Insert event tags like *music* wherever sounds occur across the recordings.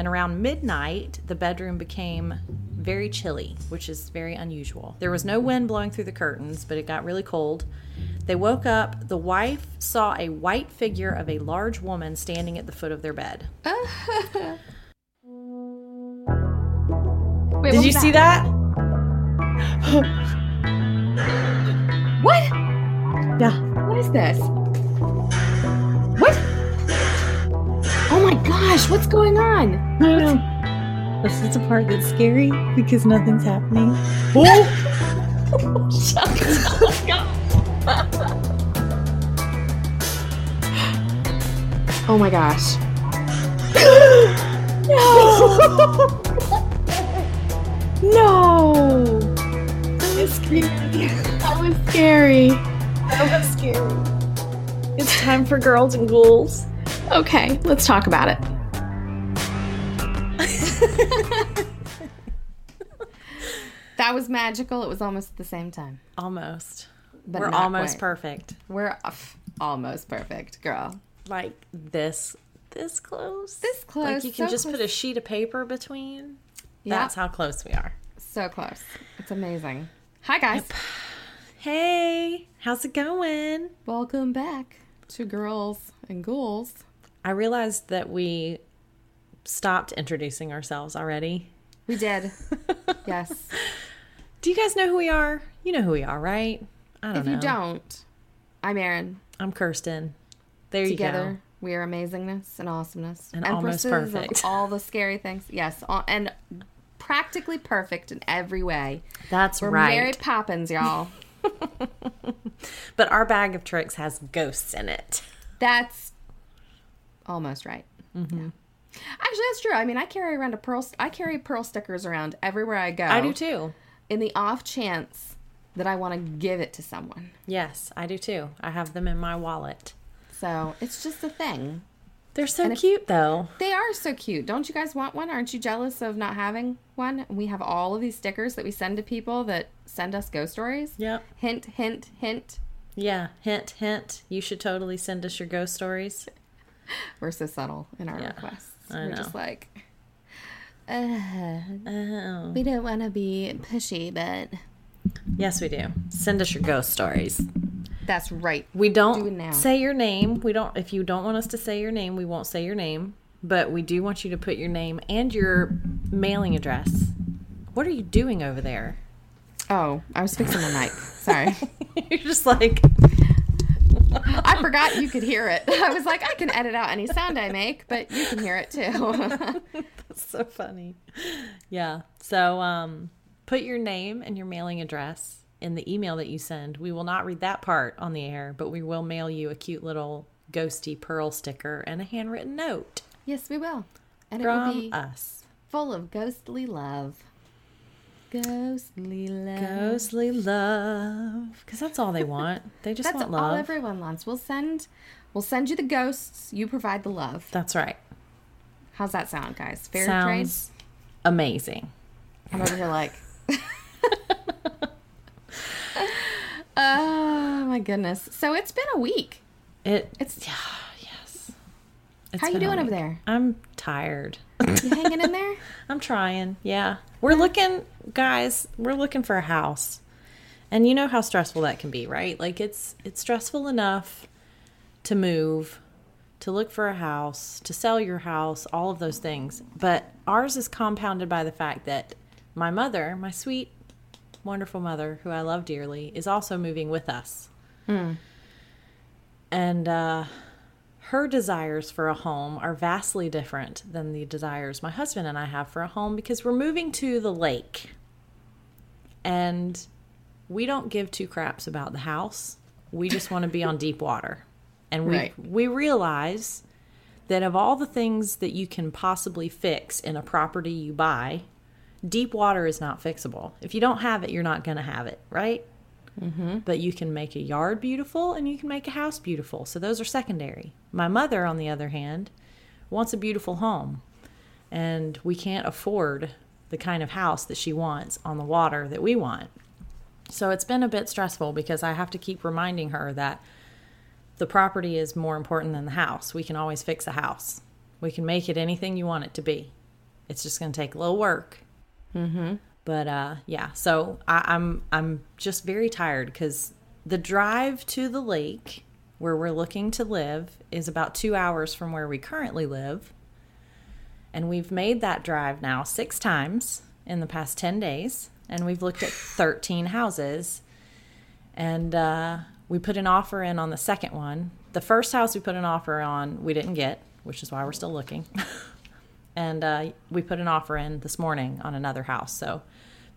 And around midnight, the bedroom became very chilly, which is very unusual. There was no wind blowing through the curtains, but it got really cold. They woke up. The wife saw a white figure of a large woman standing at the foot of their bed. *laughs* Wait, Did you see that? *gasps* What? Yeah. What is this? What? Oh my gosh, what's going on? This is the part that's scary because nothing's happening. Oh, *laughs* oh my gosh. *gasps* No! That was scary. That was scary. That was scary. It's time for girls and ghouls. Okay, let's talk about it. *laughs* that was magical. It was almost at the same time. Almost. But We're almost quite. perfect. We're uh, almost perfect, girl. Like this, this close. This close, Like you can so just close. put a sheet of paper between. Yeah. That's how close we are. So close. It's amazing. Hi, guys. Hey, how's it going? Welcome back to Girls and Ghouls. I realized that we stopped introducing ourselves already. We did. *laughs* yes. Do you guys know who we are? You know who we are, right? I don't If know. you don't, I'm Erin. I'm Kirsten. There you Together, go. we are amazingness and awesomeness. And almost perfect. all the scary things. Yes. all- And practically perfect in every way. That's We're right. Mary Poppins, y'all. *laughs* But our bag of tricks has ghosts in it. That's almost right. Mm-hmm. Yeah. Actually, that's true. I mean, I carry around a pearl. I carry pearl stickers around everywhere I go. I do too. In the off chance that I want to give it to someone. Yes, I do too. I have them in my wallet. So it's just a thing. They're so if- cute though. They are so cute. Don't you guys want one? Aren't you jealous of not having one? We have all of these stickers that we send to people that send us ghost stories. Yep. Hint, hint, hint. Yeah. Hint, hint. You should totally send us your ghost stories. *laughs* We're so subtle in our Yeah, requests. I We're know. just like, *sighs* uh, Oh. we don't want to be pushy, but Yes, we do. Send us your ghost stories. that's right. We Do don't now. say your name. We don't. If you don't want us to say your name, we won't say your name. But we do want you to put your name and your mailing address. What are you doing over there? Oh, I was fixing the mic. Sorry. *laughs* You're just like, I forgot you could hear it. *laughs* I was like, I can edit out any sound I make, but you can hear it too. *laughs* that's *laughs* so funny. Yeah. So, um, put your name and your mailing address in the email that you send. We will not read that part on the air, but we will mail you a cute little ghosty pearl sticker and a handwritten note yes, we will. And it will be us. full of ghostly love. Ghostly love. Ghostly love, because that's all they want. They just That's want love. all everyone wants. We'll send we'll send you the ghosts. You provide the love. That's right. How's that sound, guys? Fair Sounds amazing. I'm over here like *laughs* Oh my goodness. So it's been a week. It. It's Yeah. It's How you doing over there? I'm tired. You hanging in there? *laughs* I'm trying. Yeah. We're looking, guys, we're looking for a house. And you know how stressful that can be, right? Like it's it's stressful enough to move, to look for a house, to sell your house, all of those things. But ours is compounded by the fact that my mother, my sweet wonderful mother who I love dearly, is also moving with us. And uh her desires for a home are vastly different than the desires my husband and I have for a home because we're moving to the lake. And we don't give two craps about the house. We just want to be on deep water. And we Right. we realize that of all the things that you can possibly fix in a property you buy, deep water is not fixable. If you don't have it, you're not going to have it, right? But you can make a yard beautiful and you can make a house beautiful. So those are secondary. My mother, on the other hand, wants a beautiful home, and we can't afford the kind of house that she wants on the water that we want. So it's been a bit stressful because I have to keep reminding her that the property is more important than the house. We can always fix a house. We can make it anything you want it to be. It's just going to take a little work. Mm-hmm. But uh, yeah, so I, I'm I'm just very tired because the drive to the lake where we're looking to live is about two hours from where we currently live, and we've made that drive now six times in the past ten days, and we've looked at *sighs* thirteen houses, and uh, we put an offer in on the second one. The first house we put an offer on, we didn't get, which is why we're still looking. *laughs* and uh, we put an offer in this morning on another house. So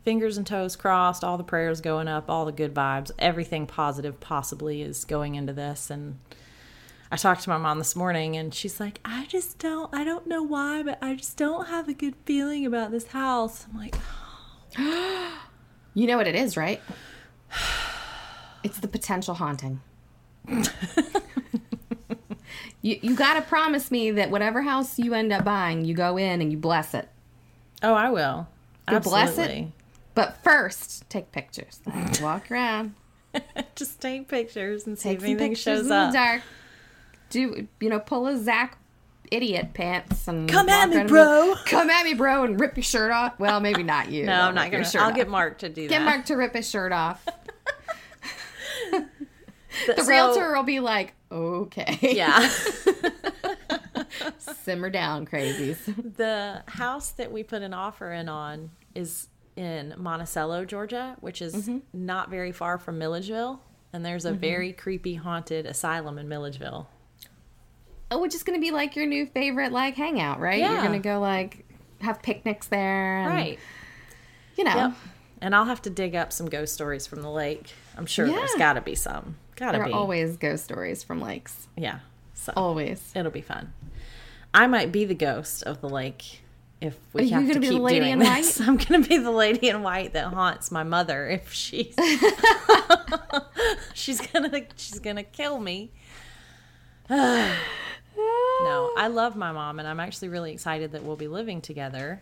fingers and toes crossed, all the prayers going up, all the good vibes, everything positive possibly is going into this. And I talked to my mom this morning, and she's like, "I just don't, I don't know why, but I just don't have a good feeling about this house." I'm like, *gasps* You know what it is, right? *sighs* It's the potential haunting. *laughs* you you got to promise me that whatever house you end up buying, you go in and you bless it. "Oh, I will." You'll bless it? But first, take pictures. Walk around, *laughs* just take pictures and see take if some anything pictures shows in the up. dark. Do you know? Pull a Zach idiot pants and Come at me, bro. Come at me, bro, and rip your shirt off. Well, maybe not you. *laughs* No, I'm not going to shirt. I'll off. get Mark to do Get that. Get Mark to rip his shirt off. *laughs* Th- The so- realtor will be like, okay. Yeah. *laughs* Simmer down, crazies. the house that we put an offer in on is in Monticello, Georgia, which is Mm-hmm. not very far from Milledgeville. And there's a very creepy haunted asylum in Milledgeville. Oh, which is going to be like your new favorite, like, hangout, right? You're going to go, like, have picnics there. And, Right. You know, Yep. And I'll have to dig up some ghost stories from the lake. I'm sure there's got to be some. Got to there are be. always ghost stories from lakes. yeah. So Always. it'll be fun. I might be the ghost of the lake if we Are have to gonna be the keep lady doing in this. *laughs* I'm going to be the lady in white that haunts my mother if *laughs* *laughs* she's she's going to she's to kill me. *sighs* no, *sighs* I love my mom and I'm actually really excited that we'll be living together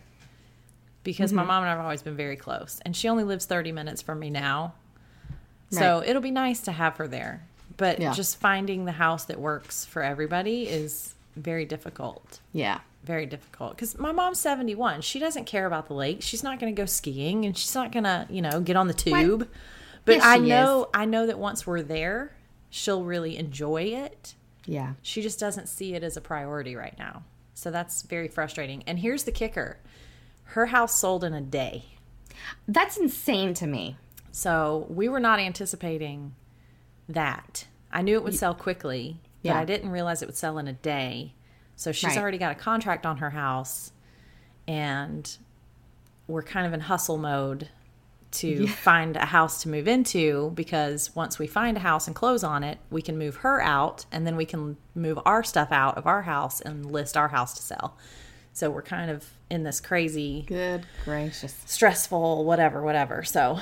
because Mm-hmm. my mom and I have always been very close and she only lives 30 minutes from me now. So it'll be nice to have her there. But Yeah. just finding the house that works for everybody is very difficult. Yeah. Very difficult. Because my mom's 71. She doesn't care about the lake. She's not going to go skiing and she's not going to, you know, get on the tube. But Yes, I know, I know that once we're there, she'll really enjoy it. Yeah. She just doesn't see it as a priority right now. So that's very frustrating. And here's the kicker her house sold in a day. That's insane to me. So we were not anticipating that. I knew it would sell quickly, but I didn't realize it would sell in a day. So she's Right. already got a contract on her house, and we're kind of in hustle mode to *laughs* find a house to move into because once we find a house and close on it, we can move her out and then we can move our stuff out of our house and list our house to sell. So we're kind of in this crazy Good gracious. stressful, whatever, whatever. So,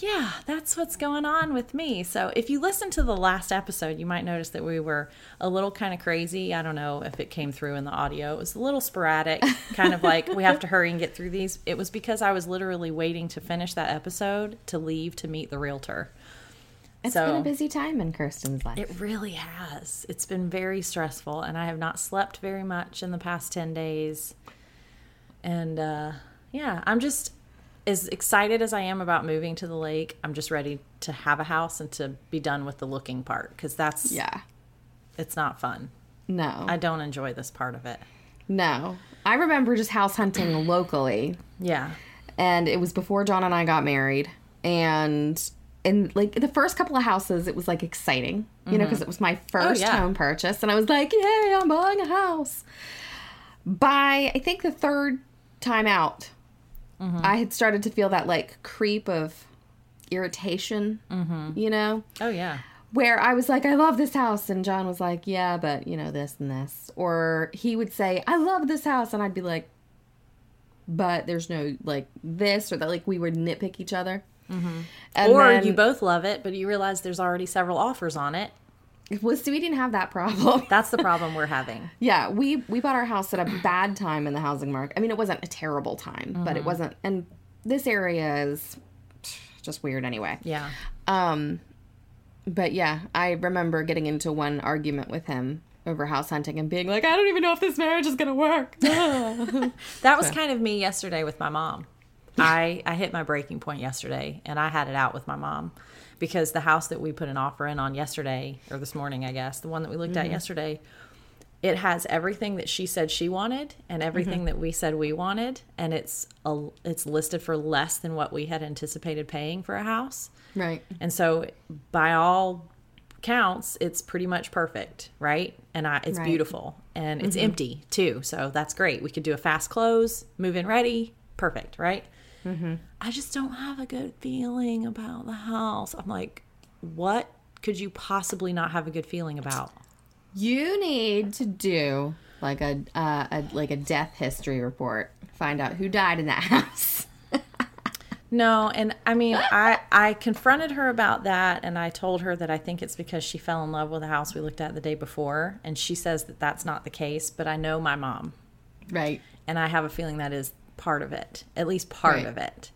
yeah, that's what's going on with me. So, if you listen to the last episode, you might notice that we were a little kind of crazy. I don't know if it came through in the audio. It was a little sporadic, *laughs* kind of like we have to hurry and get through these. It was because I was literally waiting to finish that episode to leave to meet the realtor. It's So- been a busy time in Kirsten's life. It really has. It's been very stressful, and I have not slept very much in the past 10 days. And uh, yeah, I'm just as excited as I am about moving to the lake. I'm just ready to have a house and to be done with the looking part because that's, yeah. it's not fun. No. I don't enjoy this part of it. no. I remember just house hunting *clears throat* locally Yeah. and it was before John and I got married and and like the first couple of houses it was like exciting you know mm-hmm. because it was my oh, first yeah. home purchase and I was like yay I'm buying a house by I think the third time out mm-hmm. I had started to feel that like creep of irritation mm-hmm. you know Oh, yeah. where I was like, I love this house. And John was like, yeah, but you know, this and this. Or he would say, I love this house. And I'd be like, but there's no like this or that. Like we would nitpick each other. And or then- you both love it, but you realize there's already several offers on it. Well, so we didn't have that problem. *laughs* That's the *laughs* problem we're having. yeah, we we bought our house at a bad time in the housing market. I mean, it wasn't a terrible time, but it wasn't. And this area is just weird anyway. Yeah. Um, but yeah, I remember getting into one argument with him over house hunting and being like, I don't even know if this marriage is gonna work. *laughs* That was kind of me yesterday with my mom. I I hit my breaking point yesterday, and I had it out with my mom because the house that we put an offer in on yesterday or this morning, I guess, the one that we looked at mm-hmm. yesterday, it has everything that she said she wanted and everything mm-hmm. that we said we wanted, and it's a, it's listed for less than what we had anticipated paying for a house. right. And so, by all counts, it's pretty much perfect, right? And I, it's Right. beautiful and it's mm-hmm. empty too. So that's great. We could do a fast close, move in ready, perfect, right? I just don't have a good feeling about the house. I'm like, what could you possibly not have a good feeling about? You need to do like a, uh, a like a death history report. Find out who died in that *laughs* house. No, and I mean, I I confronted her about that, and I told her that I think it's because she fell in love with the house we looked at the day before, and she says that that's not the case. But I know my mom, right. and I have a feeling that is part of it, at least part Right. of it.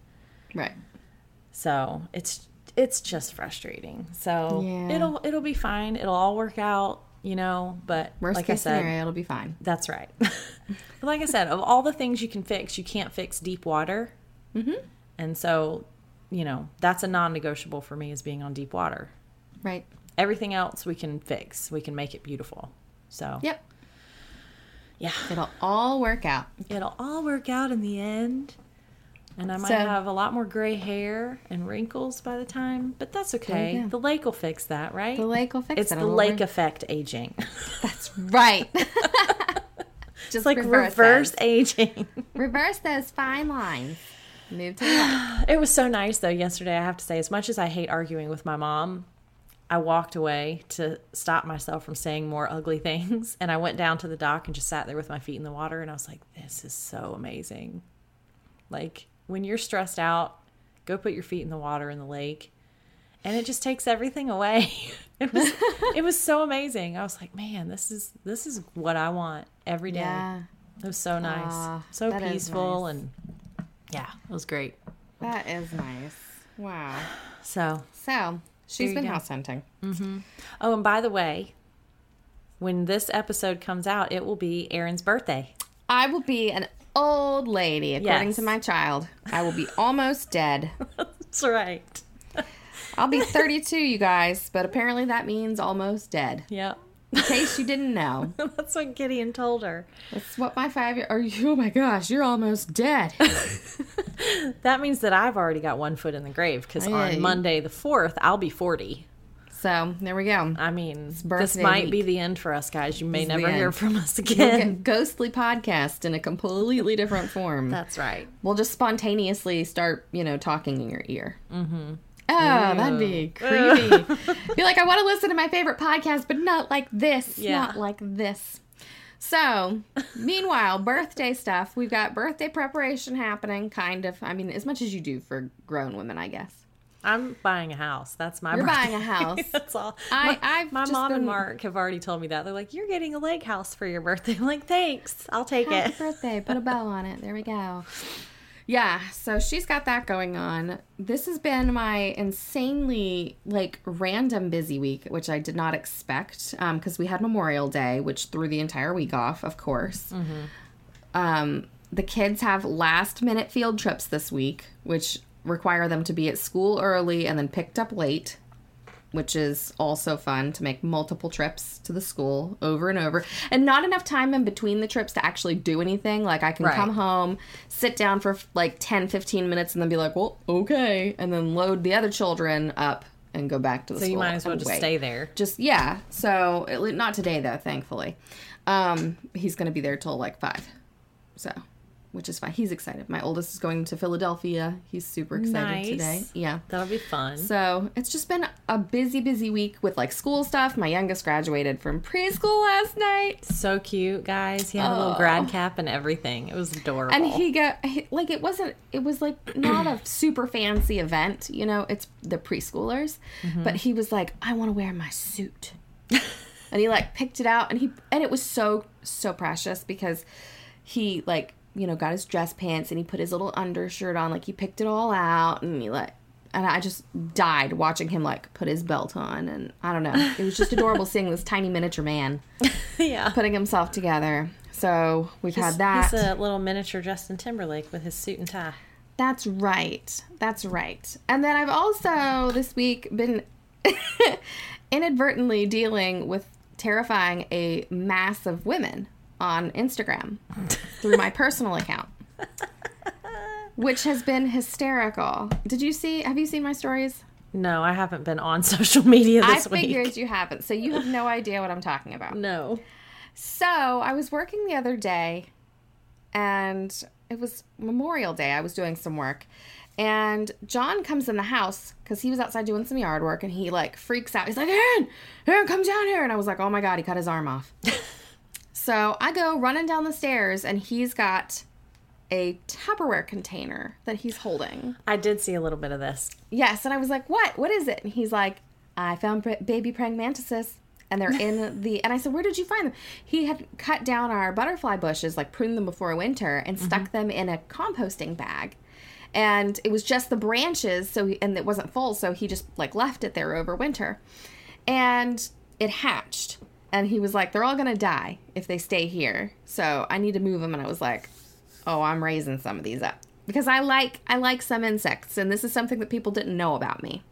Right. So it's it's just frustrating. So Yeah. it'll it'll be fine. It'll all work out, you know. But Worst like I said, scenario, it'll be fine. that's right. *laughs* but like I said, of all the things you can fix, you can't fix deep water. Mm-hmm. And so, you know, that's a non-negotiable for me is being on deep water. Right. Everything else we can fix. We can make it beautiful. So Yep. Yeah, It'll all work out. it'll all work out in the end. And I might So- have a lot more gray hair and wrinkles by the time, but that's okay. The lake will fix that, right? The lake will fix it's it. the lake work- effect aging. *laughs* That's right. *laughs* Just it's like reverse, reverse aging. *laughs* reverse those fine lines. Move to the left. *sighs* it was so nice though yesterday, I have to say, as much as I hate arguing with my mom, I walked away to stop myself from saying more ugly *laughs* things. And I went down to the dock and just sat there with my feet in the water. And I was like, this is so amazing. Like when you're stressed out, go put your feet in the water in the lake. And it just takes everything away. *laughs* It was it was so amazing. I was like, man, this is this is what I want every day. Yeah. It was so nice. Aw, so peaceful nice. and yeah, it was great. That is nice. Wow. *sighs* So So she's been go. house hunting. Mm-hmm. Oh, and by the way, when this episode comes out, it will be Erin's birthday. I will be an old lady, according Yes. to my child. I will be *laughs* almost dead. That's right. I'll be 32, you guys, but apparently that means almost dead. Yep. In case you didn't know, *laughs* That's what Gideon told her. that's what my five year. Are you? Oh my gosh, you're almost dead. *laughs* That means that I've already got one foot in the grave because on Monday the 4th, I'll be 40. So there we go. I mean, this might be the end for us, guys. You may This never hear from us again. *laughs* ghostly podcast in a completely different form. That's right. We'll just spontaneously start, you know, talking in your ear. Mm-hmm. Oh, that'd be mm. creepy. *laughs* be like, I want to listen to my favorite podcast, but not like this. Yeah. Not like this. So, meanwhile, birthday stuff. We've got birthday preparation happening, kind of. I mean, as much as you do for grown women, I guess. I'm buying a house. That's my You're birthday. buying a *laughs* house. That's all. I- my, I've my mom and Mark have already told me that. They're like, "You're getting a lake house for your birthday." *laughs* I'm like, "Thanks, I'll take Happy it." birthday. Put a bow on it. There we go. Yeah, so she's got that going on. This has been my insanely like random busy week, which I did not expect because we had Memorial Day, which threw the entire week off, of course. Um, the kids have last minute field trips this week, which require them to be at school early and then picked up late which is also fun to make multiple trips to the school over and over and not enough time in between the trips to actually do anything like i can Right. come home sit down for like 10 15 minutes and then be like well okay and then load the other children up and go back to the school. So school you might as well just wait. stay there. just yeah so not today though thankfully um he's gonna be there till like five so which is fine he's excited my oldest is going to philadelphia he's super excited Nice. today yeah That'll be fun. so it's just been a busy, busy week with like school stuff. My youngest graduated from preschool last night. So cute, guys. He had a little Oh. grad cap and everything. It was adorable. And he got he- like it wasn't it was like not a *clears throat* super fancy event, you know, it's the preschoolers, mm-hmm. but he was like I want to wear my suit. and he like picked it out and he and it was so so precious because he like, you know, got his dress pants and he put his little undershirt on like he picked it all out and he like and I just died watching him like put his belt on, and I don't know. It was just adorable *laughs* seeing this tiny miniature man *laughs* yeah. putting himself together. So we've He's, had that. he's a little miniature Justin Timberlake with his suit and tie. That's right. That's right. And then I've also this week been *laughs* inadvertently dealing with terrifying a mass of women on Instagram through my personal account. Which has been hysterical. Did you see have you seen my stories? No, I haven't been on *laughs* social media I this week. figured you haven't, so you have no idea what I'm talking about. No. So I was working the other day, and it was Memorial Day. I was doing some work, and John comes in the house because he was outside doing some yard work, and he like freaks out. He's like, "Erin, Erin, come down here!" And I was like, "Oh my god, he cut his arm off." *laughs* so I go running down the stairs, and he's got a Tupperware container that he's holding. I did see a little bit of this. Yes, and I was like, "What? What is it?" And he's like, "I found baby praying mantises." And they're in *laughs* the and I said, "Where did you find them?" He had cut down our butterfly bushes, like pruned them before winter, and stuck mm-hmm. them in a composting bag. And it was just the branches, so he, and it wasn't full, so he just like left it there over winter. And it hatched, and he was like, "They're all gonna die if they stay here, so I need to move them." And I was like, "Oh, I'm raising some of these up." Because I like I like some insects, and this is something that people didn't know about me.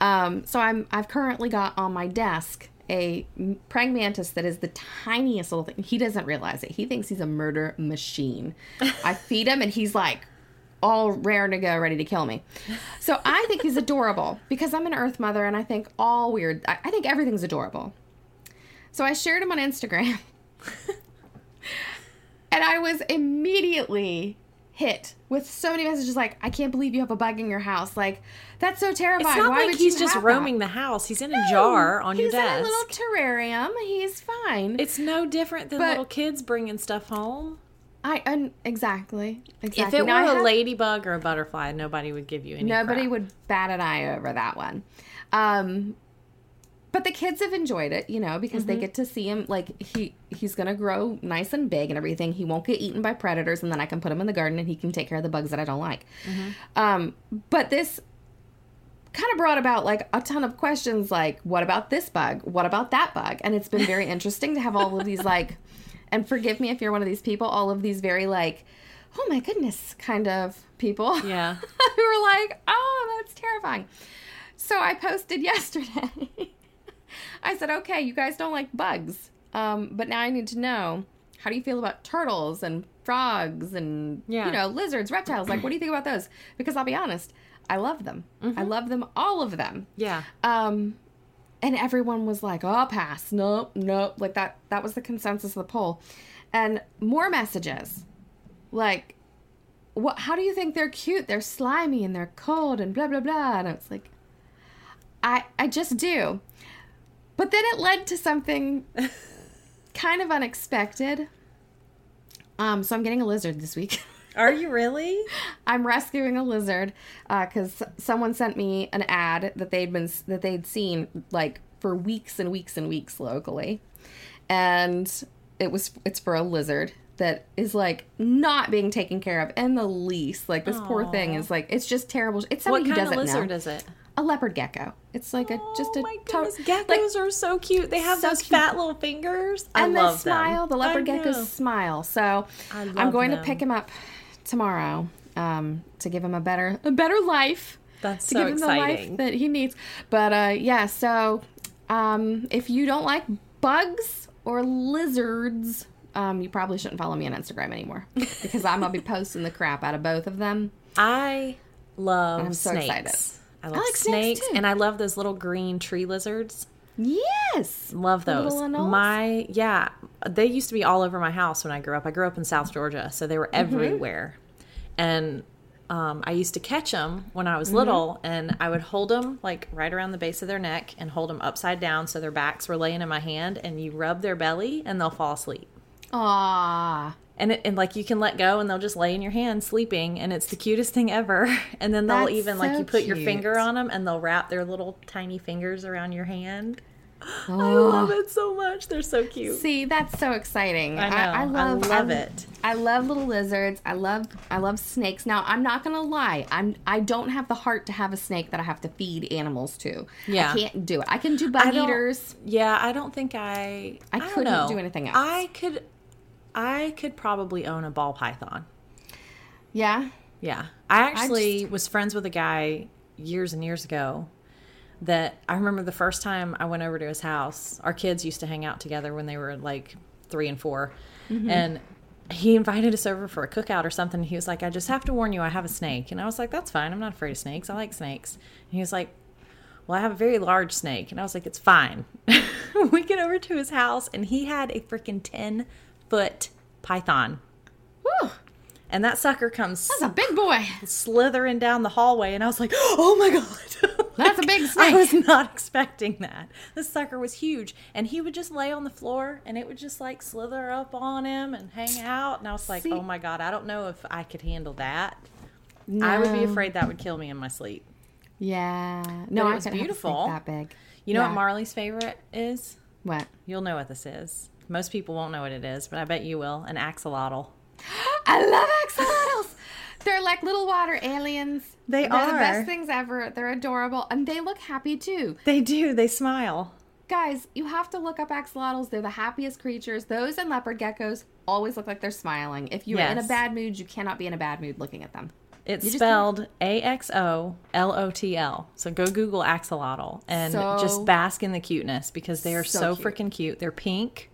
Um, so I'm I've currently got on my desk a praying mantis that is the tiniest little thing. He doesn't realize it. He thinks he's a murder machine. *laughs* I feed him and he's like all rare to go, ready to kill me. So I think he's adorable because I'm an Earth mother and I think all weird. I, I think everything's adorable. So I shared him on Instagram, *laughs* and I was immediately hit with so many messages like, "I can't believe you have a bug in your house. Like, that's so terrifying. It's not Why like would he's just roaming that?" the house. He's in a jar on your desk. he's in a little terrarium. He's fine. it's no different than But- little kids bringing stuff home. I un- exactly exactly. If it Now, were a have- ladybug or a butterfly, nobody would give you any. nobody crap. would bat an eye over that one. Um, but the kids have enjoyed it, you know, because Mm-hmm. they get to see him. Like he he's gonna grow nice and big and everything. He won't get eaten by predators, and then I can put him in the garden and he can take care of the bugs that I don't like. Mm-hmm. Um, but this kind of brought about like a ton of questions like what about this bug what about that bug and it's been very *laughs* interesting to have all of these like and forgive me if you're one of these people all of these very like oh my goodness kind of people *laughs* Yeah. who were like oh that's terrifying so i posted *laughs* yesterday *laughs* i said okay you guys don't like bugs. Um, but now i need to know how do you feel about turtles and frogs and Yeah. you know lizards reptiles? Like what do you think about those? Because i'll be honest i love them. Mm-hmm. i love them all of them. Yeah. um and everyone was like oh pass. Nope nope. Like that that was the consensus of the poll. And more messages. Like what how do you think they're cute? They're slimy and they're cold and blah blah blah. And it's like i i just do but then it led to something *laughs* kind of unexpected um so i'm getting a lizard this week *laughs* Are you really? I'm rescuing a lizard because someone sent me an ad that they'd been that they'd seen like for weeks and weeks and weeks locally, and it was it's for a lizard that is like not being taken care of in the least. Like this poor thing is like it's just terrible. It's What somebody who kind of doesn't lizard know. is it? A leopard gecko. It's like a just a oh my to- goodness, like- geckos are so cute. They have so those cute. fat little fingers. I and love the smile, them. the leopard gecko's smile. So I'm going them. to pick him up tomorrow um, to give him a better a better life. That's to so give him the life that he needs. But uh, yeah, so um, if you don't like bugs or lizards, um, you probably shouldn't follow me on Instagram anymore because I'm gonna be *laughs* posting the crap out of both of them. I love I'm so snakes. excited. I love like snakes, snakes, and I love those little green tree lizards. Yes, Love those. My yeah, they used to be all over my house when I grew up. I grew up in South Georgia, so they were Mm-hmm. everywhere. And um, I used to catch them when I was Mm-hmm. little, and I would hold them like right around the base of their neck and hold them upside down so their backs were laying in my hand, and you rub their belly and they'll fall asleep. ah, And, it, and like you can let go and they'll just lay in your hand sleeping and it's the cutest thing ever *laughs* and then they'll That's even like you put your finger on them and they'll wrap their little tiny fingers around your hand *gasps* I oh. love it so much. They're so cute. See, that's so exciting. I know. I, I love, love I- it. I love little lizards. I love I love snakes. Now, I'm not gonna lie. I'm I don't have the heart to have a snake that I have to feed animals to. Yeah. I can't do it. I can do bug eaters. Yeah, I don't think I. I couldn't do anything else. I could. I could probably own a ball python. Yeah. Yeah, I actually was friends with a guy years and years ago. That I remember the first time I went over to his house. Our kids used to hang out together when they were like three and 4 mm-hmm. and he invited us over for a cookout or something. He was like, "I just have to warn you, I have a snake," and I was like, "That's fine. I'm not afraid of snakes. I like snakes." And he was like, well, I have a very large snake. And I was like, it's fine. *laughs* we get over to his house, and he had a freaking 10 foot python. Whew. And that sucker comes That's a big boy. slithering down the hallway. And I was like, *gasps* oh my God. *laughs* That's a big snake. *laughs* I was not expecting that. This sucker was huge. And he would just lay on the floor, and it would just like slither up on him and hang out. And I was like, oh See- oh my God, I don't know if I could handle that. I would be afraid that would kill me in my sleep. Yeah. No, it was couldn't have a snake beautiful. that big. You know Yeah. what Marley's favorite is? What? You'll know what this is. Most people won't know what it is, but I bet you will. An axolotl. *gasps* I love axolotls. They're like little water aliens. They They're the are. best things ever. They're adorable and they look happy too. They do. They smile. Guys, you have to look up axolotls. They're the happiest creatures. Those and leopard geckos always look like they're smiling. If you're in a bad mood, you cannot be in a bad mood looking at them. It's spelled A X O L O T L. So go Google axolotl and So- just bask in the cuteness because they are So so, freaking cute. They're pink.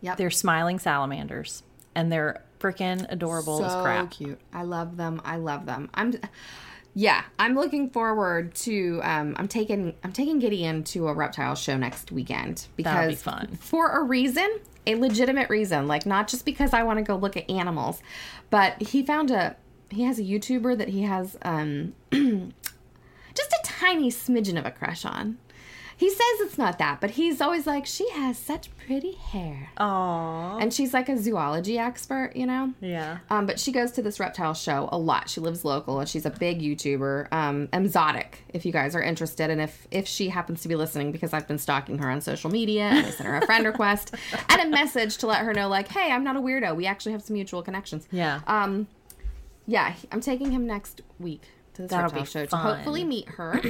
Yep. They're smiling salamanders, and they're freaking adorable as crap. cute. I love them. I love them. I'm yeah, I'm looking forward to um I'm taking I'm taking Gideon to a reptile show next weekend because be fun. for a reason, a legitimate reason, like not just because I want to go look at animals, but he found a he has a YouTuber that he has um *clears throat* just a tiny smidgen of a crush on. He says it's not that, but he's always like, she has such pretty hair. Aww. And she's like a zoology expert, you know? Yeah. Um, but she goes to this reptile show a lot. She lives local and she's a big YouTuber. Um, Exotic, if you guys are interested, and if if she happens to be listening, because I've been stalking her on social media, and I sent her a friend *laughs* request and a message to let her know, like, hey, I'm not a weirdo. We actually have some mutual connections. Yeah. Um, yeah, I'm taking him next week to this That'll reptile show to hopefully meet her,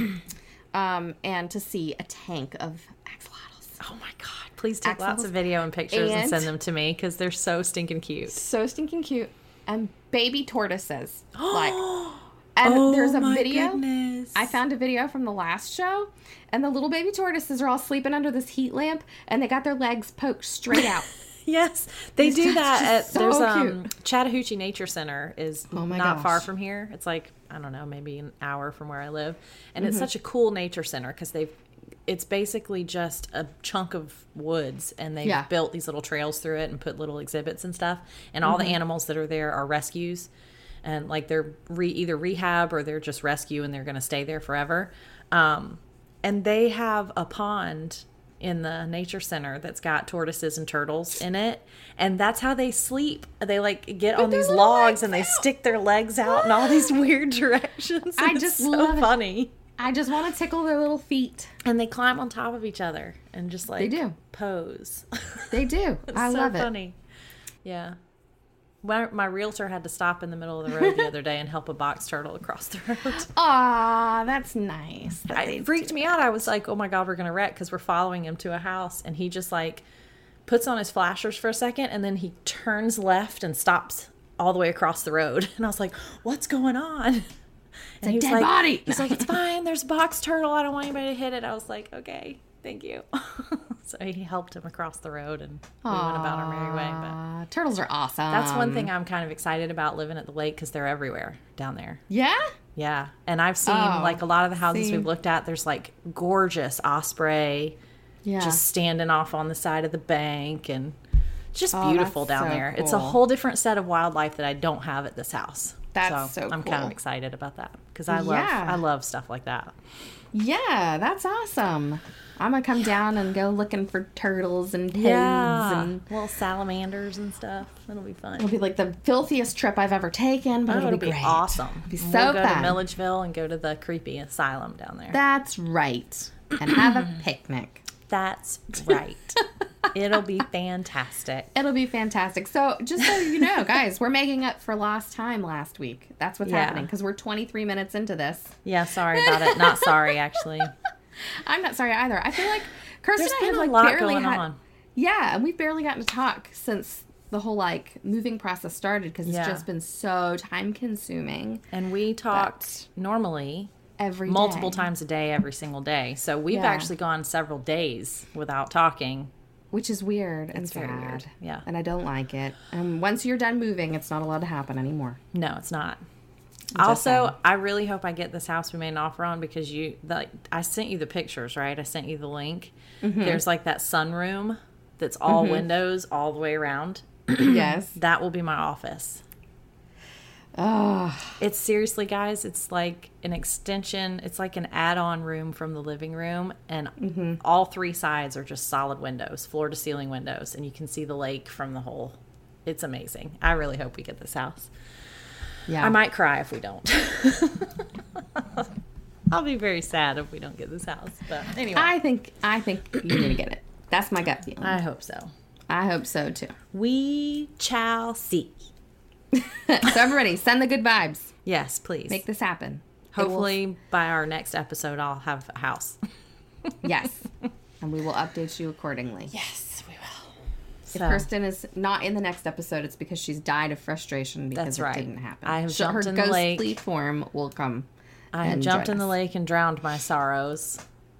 um, and to see a tank of axolotls. oh my God. Please take lots of video and pictures and, And- send them to me because they're so stinking cute. so stinking cute and baby tortoises *gasps* like and oh there's a video Goodness. i found a video from the last show and the little baby tortoises are all sleeping under this heat lamp and they got their legs poked straight out *laughs* Yes, they It's do that. At, so there's um. Chattahoochee Nature Center is Oh not far from here. It's like I don't know, maybe an hour from where I live, and Mm-hmm. it's such a cool nature center because they've. It's basically just a chunk of woods, and they've Yeah. built these little trails through it and put little exhibits and stuff. And all Mm-hmm. the animals that are there are rescues, and like they're re- either rehab or they're just rescue, and they're going to stay there forever. Um, and they have a pond in the nature center that's got tortoises and turtles in it. And that's how they sleep. They like get on these logs and they out. stick their legs out in all these *laughs* weird directions. I *laughs* just it's so love it. funny. I just want to tickle their little feet. And they climb on top of each other and just like they do. pose. They do. *laughs* I so love it. funny. Yeah my, my realtor had to stop in the middle of the road the other day and help a box turtle across the road Ah, that's nice that it freaked me out. I was like, "Oh my god, we're gonna wreck!" Because we're following him to a house, and he just like puts on his flashers for a second, and then he turns left and stops all the way across the road. *laughs* And I was like, "What's going on?" *laughs* And a dead like, body. He's like, "It's *laughs* fine. There's a box turtle. I don't want anybody to hit it." I was like, "Okay, thank you." *laughs* so he helped him across the road, and we went about our merry way. But turtles are awesome that's one thing I'm kind of excited about living at the lake because they're everywhere down there. yeah Yeah, and I've seen Oh, like a lot of the houses see. we've looked at. There's like gorgeous osprey yeah just standing off on the side of the bank, and just Oh, beautiful down so there. It's a whole different set of wildlife that I don't have at this house. That's so I'm kind of excited about that because I love Yeah. I love stuff like that. Yeah, that's awesome. I'm gonna come down and go looking for turtles and toads and little salamanders and stuff. It'll be fun. it'll be like the filthiest trip I've ever taken, but Oh, it'll, it'll be, be awesome. be we'll go fun. to Milledgeville and go to the creepy asylum down there. That's right. And have a *clears throat* picnic. That's right. *laughs* It'll be fantastic. It'll be fantastic. So, just so you know, *laughs* guys, we're making up for lost time last week. That's what's Yeah. happening because we're 23 minutes into this. Yeah, sorry about it. Not sorry, actually. *laughs* *laughs* I'm not sorry either. I feel like Kirsten There's and I have like barely had, on. Yeah, and we've barely gotten to talk since the whole like moving process started because Yeah. it's just been so time consuming And we talked normally every multiple day, times a day, every single day. So we've Yeah. actually gone several days without talking. which is weird and It's very sad. weird, yeah. and I don't like it. And once you're done moving, it's not allowed to happen anymore. No, it's not. Also. I really hope I get this house we made an offer on because you like I sent you the pictures, right? I sent you the link. Mm-hmm. There's like that sunroom that's all windows all the way around. *clears throat* yes. That will be my office. Oh, It's seriously, guys, it's like an extension. It's like an add on room from the living room. And Mm-hmm. all three sides are just solid windows, floor to ceiling windows. And you can see the lake from the whole. It's amazing. I really hope we get this house. Yeah. I might cry if we don't. *laughs* I'll be very sad if we don't get this house. But anyway, I think I think you're gonna get it. That's my gut feeling. I hope so. I hope so too. We shall see. *laughs* so everybody, send the good vibes. Yes, please. Make this happen. It will- Hopefully, by our next episode, I'll have a house. *laughs* yes. And we will update you accordingly. Yes, we will. If So, Kirsten is not in the next episode, it's because she's died of frustration because That's it didn't happen. I have jumped her in the lake. ghostly form will come. I have jumped in the lake and drowned my sorrows.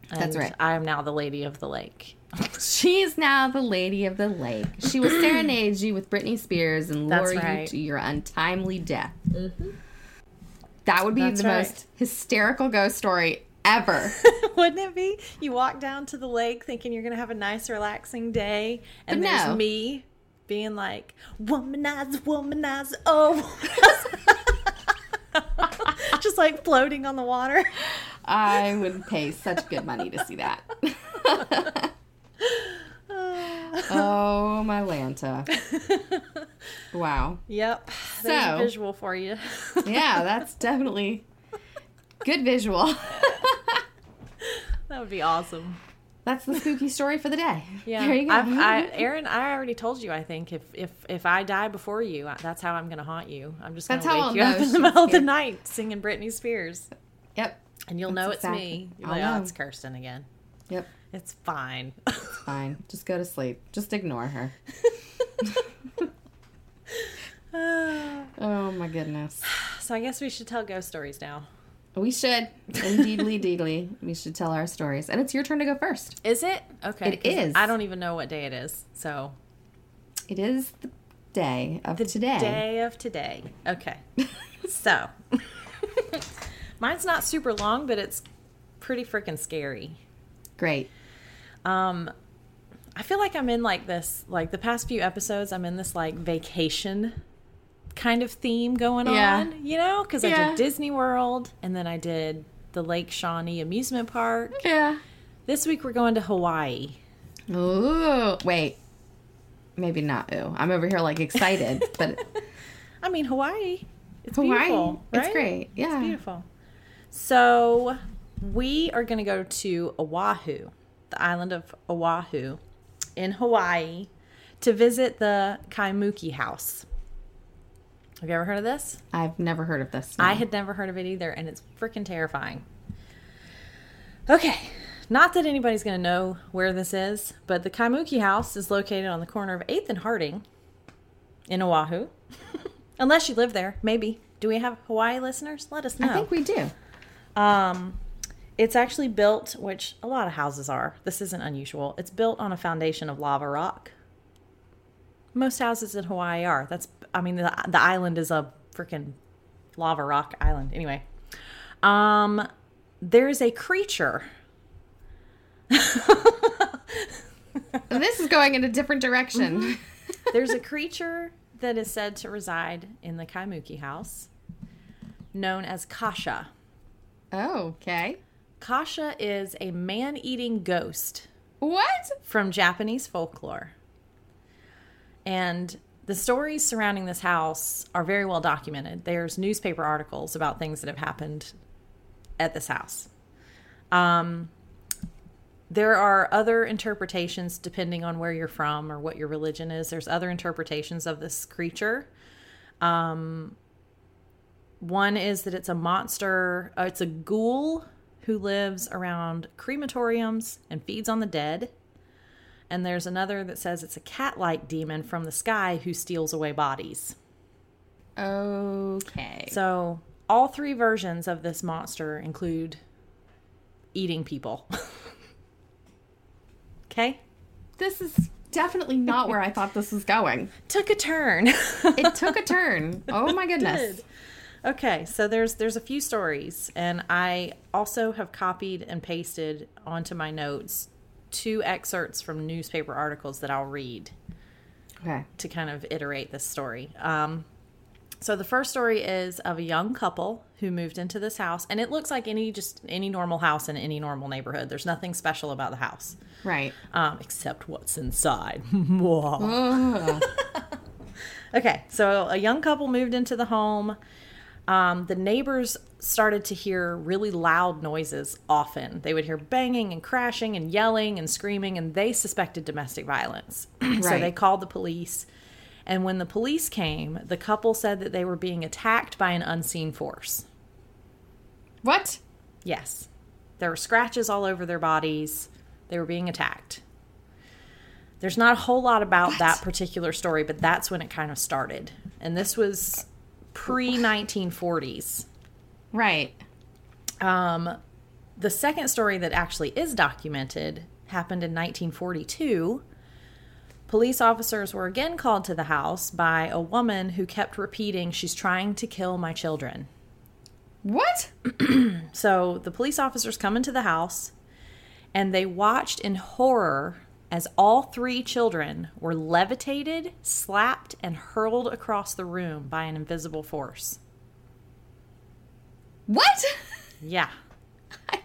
That's and right. I am now the lady of the lake. *laughs* She is now the lady of the lake. She will serenade you with Britney Spears and lure you to your untimely death. Mm-hmm. That would be That's the right. most hysterical ghost story ever. *laughs* Wouldn't it be? You walk down to the lake thinking you're going to have a nice, relaxing day, and But there's no. me being like, womanize, womanize, oh. *laughs* Just like floating on the water. I would pay such good money to see that. *laughs* oh, my Lanta. Wow. Yep. There's So- a visual for you. Yeah, that's definitely good visual. *laughs* that would be awesome. That's the spooky story for the day. Yeah. There you go. I, *laughs* Erin, I already told you. I think if if if I die before you, that's how I'm going to haunt you. I'm just going to wake I'll you up in the middle of the night singing Britney Spears, yep. and you'll That's know it's me. You're I'll like, oh, it's Kirsten again. Yep. It's fine. Fine. Just go to sleep. Just ignore her. *laughs* *sighs* Oh my goodness. so I guess we should tell ghost stories now. We should. Indeedly *laughs* deedly. We should tell our stories. And it's your turn to go first. Is it? Okay. It is. I don't even know what day it is. So It is the day of the today. day of today. Okay. *laughs* so *laughs* mine's not super long, but it's pretty freaking scary. Great. Um, I feel like I'm in like this, like the past few episodes, I'm in this like vacation kind of theme going Yeah. on, you know? Because I did Disney World and then I did the Lake Shawnee amusement park. Yeah. This week we're going to Hawaii. Ooh. Wait. Maybe not ooh. I'm over here like excited, *laughs* but I mean, Hawaii. It's Hawaii. beautiful. It's great. Yeah. It's beautiful. So we are going to go to Oahu, the island of Oahu in Hawaii, to visit the Kaimuki House. Have you ever heard of this? I've never heard of this. I had never heard of it either, and it's freaking terrifying. Okay, not that anybody's going to know where this is, but the Kaimuki House is located on the corner of 8th and Harding in Oahu. *laughs* Unless you live there, maybe. Do we have Hawaii listeners? Let us know. I think we do. Um, it's actually built, which a lot of houses are. This isn't unusual. It's built on a foundation of lava rock. Most houses in Hawaii are. That's, I mean, the, the island is a freaking lava rock island. Anyway, um, there's a creature. This is going in a different direction. *laughs* There's a creature that is said to reside in the Kaimuki house, known as Kasha. Oh, okay. Kasha is a man-eating ghost What? from Japanese folklore. And the stories surrounding this house are very well documented. There's newspaper articles about things that have happened at this house. Um, there are other interpretations depending on where you're from or what your religion is. There's other interpretations of this creature. Um, one is that it's a monster, uh, it's a ghoul who lives around crematoriums and feeds on the dead. And there's another that says it's a cat like demon from the sky who steals away bodies. Okay. So, all three versions of this monster include eating people. *laughs* okay? this is definitely not where I thought this was going. *laughs* Took a turn. It took a turn. Oh my goodness. Okay, so there's there's a few stories, and I also have copied and pasted onto my notes two excerpts from newspaper articles that I'll read Okay. to kind of iterate this story. Um, so the first story is of a young couple who moved into this house, and it looks like any just any normal house in any normal neighborhood. There's nothing special about the house, Right. um, except what's inside. *laughs* *laughs* Okay, so a young couple moved into the home. Um, the neighbors started to hear really loud noises often. They would hear banging and crashing and yelling and screaming, and they suspected domestic violence. *clears throat* so they called the police. And when the police came, the couple said that they were being attacked by an unseen force. what? Yes. There were scratches all over their bodies. They were being attacked. There's not a whole lot about What? that particular story, but that's when it kind of started. And this was pre 1940s. Right. Um, the second story that actually is documented happened in 1942. Police officers were again called to the house by a woman who kept repeating, She's trying to kill my children. What? *clears throat* So the police officers come into the house and they watched in horror as all three children were levitated, slapped, and hurled across the room by an invisible force. What? Yeah. *laughs* I,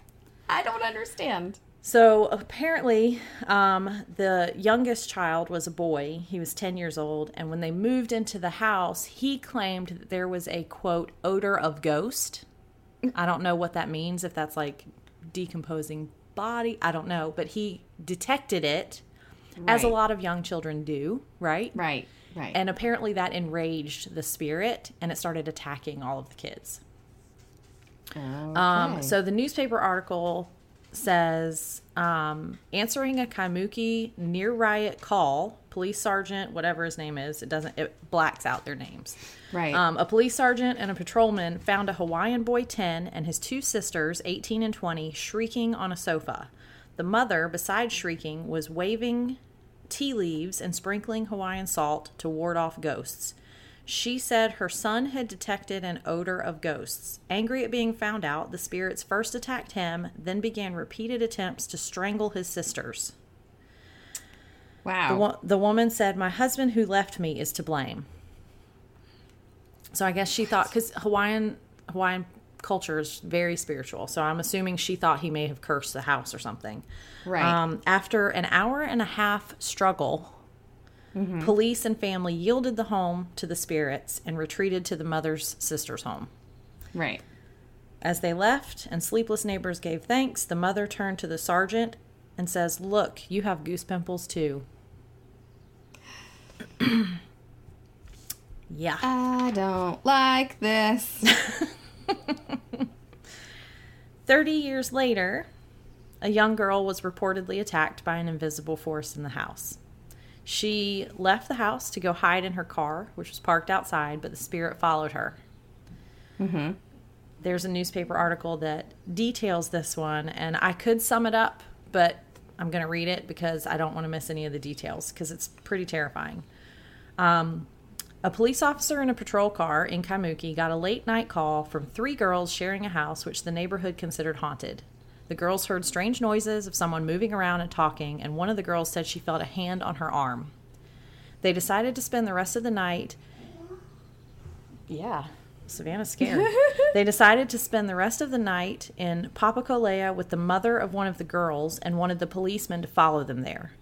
I don't understand. So apparently, um, the youngest child was a boy. He was 10 years old. And when they moved into the house, he claimed that there was a quote, odor of ghost. I don't know what that means, if that's like decomposing body. I don't know. But he detected it, as a lot of young children do, right? Right. Right. And apparently that enraged the spirit and it started attacking all of the kids. Um, so the newspaper article says um, answering a Kaimuki near riot call, police sergeant, whatever his name is, it doesn't it blacks out their names. Right. Um, a police sergeant and a patrolman found a Hawaiian boy 10 and his two sisters, 18 and 20, shrieking on a sofa. The mother, besides shrieking, was waving tea leaves and sprinkling Hawaiian salt to ward off ghosts. She said her son had detected an odor of ghosts. Angry at being found out, the spirits first attacked him, then began repeated attempts to strangle his sisters. wow. The, wo- the woman said, My husband who left me is to blame. So I guess she thought, because Hawaiian, Hawaiian culture is very spiritual. So I'm assuming she thought he may have cursed the house or something. Right. Um, after an hour and a half struggle, Mm-hmm. police and family yielded the home to the spirits and retreated to the mother's sister's home. right. As they left and sleepless neighbors gave thanks, the mother turned to the sergeant and says, Look, you have goose pimples too. *clears throat* yeah. I don't like this. *laughs* 30 years later, a young girl was reportedly attacked by an invisible force in the house. She left the house to go hide in her car, which was parked outside, but the spirit followed her. mm-hmm. There's a newspaper article that details this one, and I could sum it up, but I'm going to read it because I don't want to miss any of the details because it's pretty terrifying. Um, a police officer in a patrol car in Kaimuki got a late night call from three girls sharing a house which the neighborhood considered haunted. The girls heard strange noises of someone moving around and talking, and one of the girls said she felt a hand on her arm. They decided to spend the rest of the night. Yeah, Savannah's scared. *laughs* they decided to spend the rest of the night in Papakolea with the mother of one of the girls and wanted the policeman to follow them there.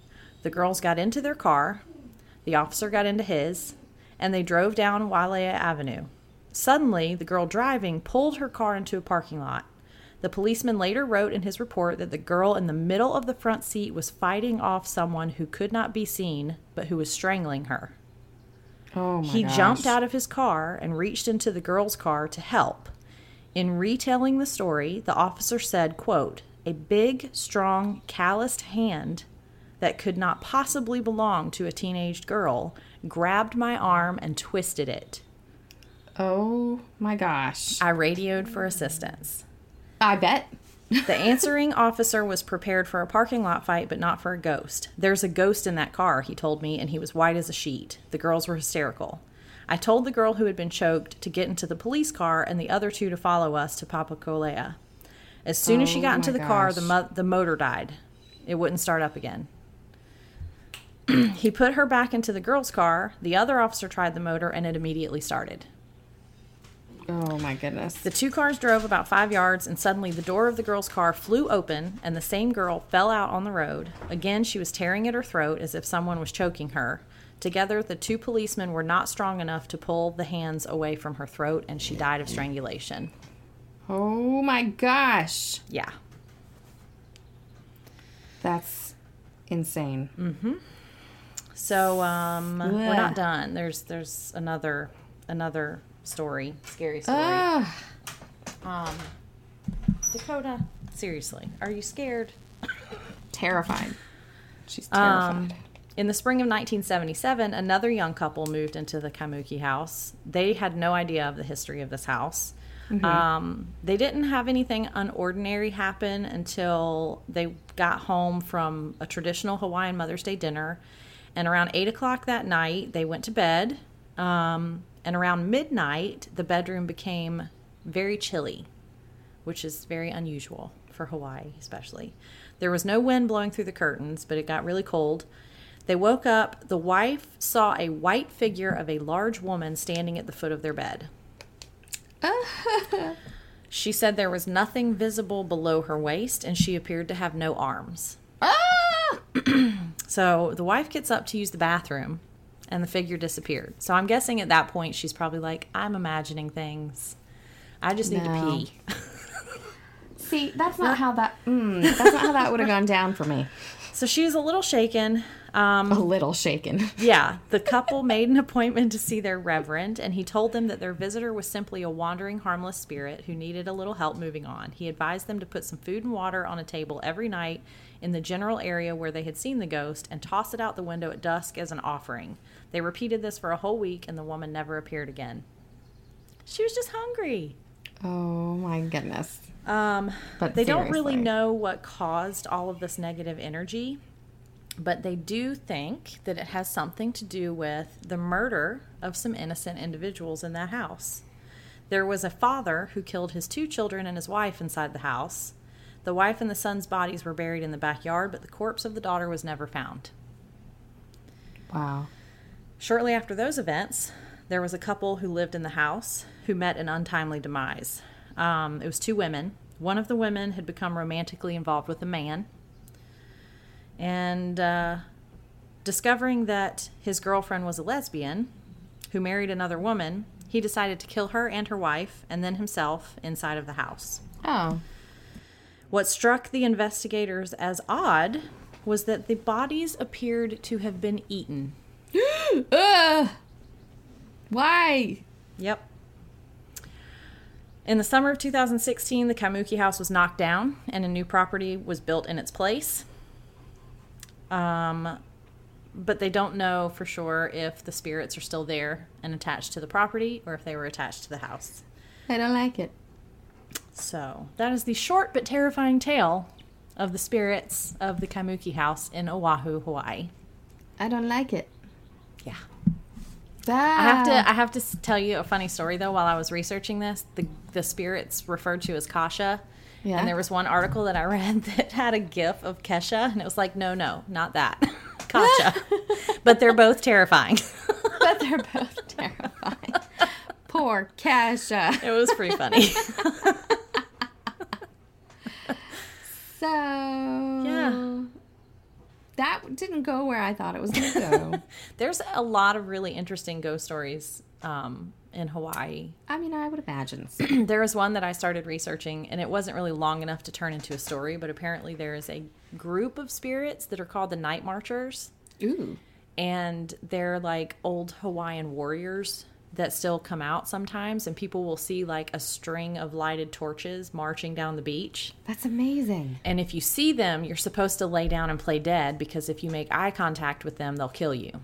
The girls got into their car, the officer got into his, and they drove down Waialae Avenue. Suddenly, the girl driving pulled her car into a parking lot. The policeman later wrote in his report that the girl in the middle of the front seat was fighting off someone who could not be seen, but who was strangling her. Oh my He gosh. jumped out of his car and reached into the girl's car to help. In retelling the story, the officer said, quote, "A big, strong, calloused hand that could not possibly belong to a teenaged girl grabbed my arm and twisted it. Oh my gosh. I radioed for assistance. I bet. The answering officer was prepared for a parking lot fight, but not for a ghost. There's a ghost in that car, he told me, and he was white as a sheet. The girls were hysterical. I told the girl who had been choked to get into the police car and the other two to follow us to Papakolea. As soon as she Oh got into my the car, the, mo- the motor died. It wouldn't start up again. *clears throat* he put her back into the girl's car. The other officer tried the motor, and it immediately started. Oh my goodness. The two cars drove about five yards, and suddenly the door of the girl's car flew open, and the same girl fell out on the road. Again, she was tearing at her throat as if someone was choking her. Together, the two policemen were not strong enough to pull the hands away from her throat, and she died of strangulation. Oh my gosh. Yeah. That's insane. Mm-hmm. So um, we're not done. There's there's another another story, scary story. Ah. Um, Dakota, seriously, are you scared? terrified. She's terrified. Um, in the spring of 1977, another young couple moved into the Kamuki house. They had no idea of the history of this house. Um, they didn't have anything unordinary happen until they got home from a traditional Hawaiian Mother's Day dinner. And around 8 o'clock that night, they went to bed. Um, and around midnight, the bedroom became very chilly which is very unusual for Hawaii, especially. There was no wind blowing through the curtains, but it got really cold. They woke up. The wife saw a white figure of a large woman standing at the foot of their bed. *laughs* She said there was nothing visible below her waist, and she appeared to have no arms. ah! *clears throat* So the wife gets up to use the bathroom, and the figure disappeared. So I'm guessing at that point she's probably like, I'm imagining things. I just need No. to pee. *laughs* See, that's not how that. Mm, that's not how that would have gone down for me. So she was a little shaken. Um, A little shaken. *laughs* Yeah, the couple made an appointment to see their reverend, and he told them that their visitor was simply a wandering, harmless spirit who needed a little help moving on. He advised them to put some food and water on a table every night in the general area where they had seen the ghost and toss it out the window at dusk as an offering. They repeated this for a whole week, and the woman never appeared again. She was just hungry. Oh my goodness. Um, But they don't really know what caused all of this negative energy, but they do think that it has something to do with the murder of some innocent individuals in that house. There was a father who killed his two children and his wife inside the house. The wife and the son's bodies were buried in the backyard, but the corpse of the daughter was never found. Wow. Shortly after those events, there was a couple who lived in the house who met an untimely demise. Um, it was two women. One of the women had become romantically involved with a man. And uh, discovering that his girlfriend was a lesbian who married another woman, he decided to kill her and her wife and then himself inside of the house. Oh. What struck the investigators as odd was that the bodies appeared to have been eaten. *gasps* Ugh. Why? Yep. In the summer of 2016, the Kamuki house was knocked down and a new property was built in its place. Um, but they don't know for sure if the spirits are still there and attached to the property or if they were attached to the house. I don't like it. So, that is the short but terrifying tale of the spirits of the Kamuki house in Oahu, Hawaii. I don't like it. Yeah. I have to I have to tell you a funny story though while I was researching this. The the spirits referred to as Kasha. Yeah. And there was one article that I read *laughs* that had a gif of Kesha and it was like, no, no, not that. *laughs* Kasha. *laughs* but they're both terrifying. but they're both terrifying. Poor Kesha. it was pretty funny. So Yeah. that didn't go where I thought it was going to go. There's a lot of really interesting ghost stories um, in Hawaii. I mean, I would imagine. so. *clears throat* there was one that I started researching, and it wasn't really long enough to turn into a story, but apparently there is a group of spirits that are called the Night Marchers, Ooh. and they're like old Hawaiian warriors that still come out sometimes, and people will see like a string of lighted torches marching down the beach. That's amazing. And if you see them, you're supposed to lay down and play dead because if you make eye contact with them, they'll kill you.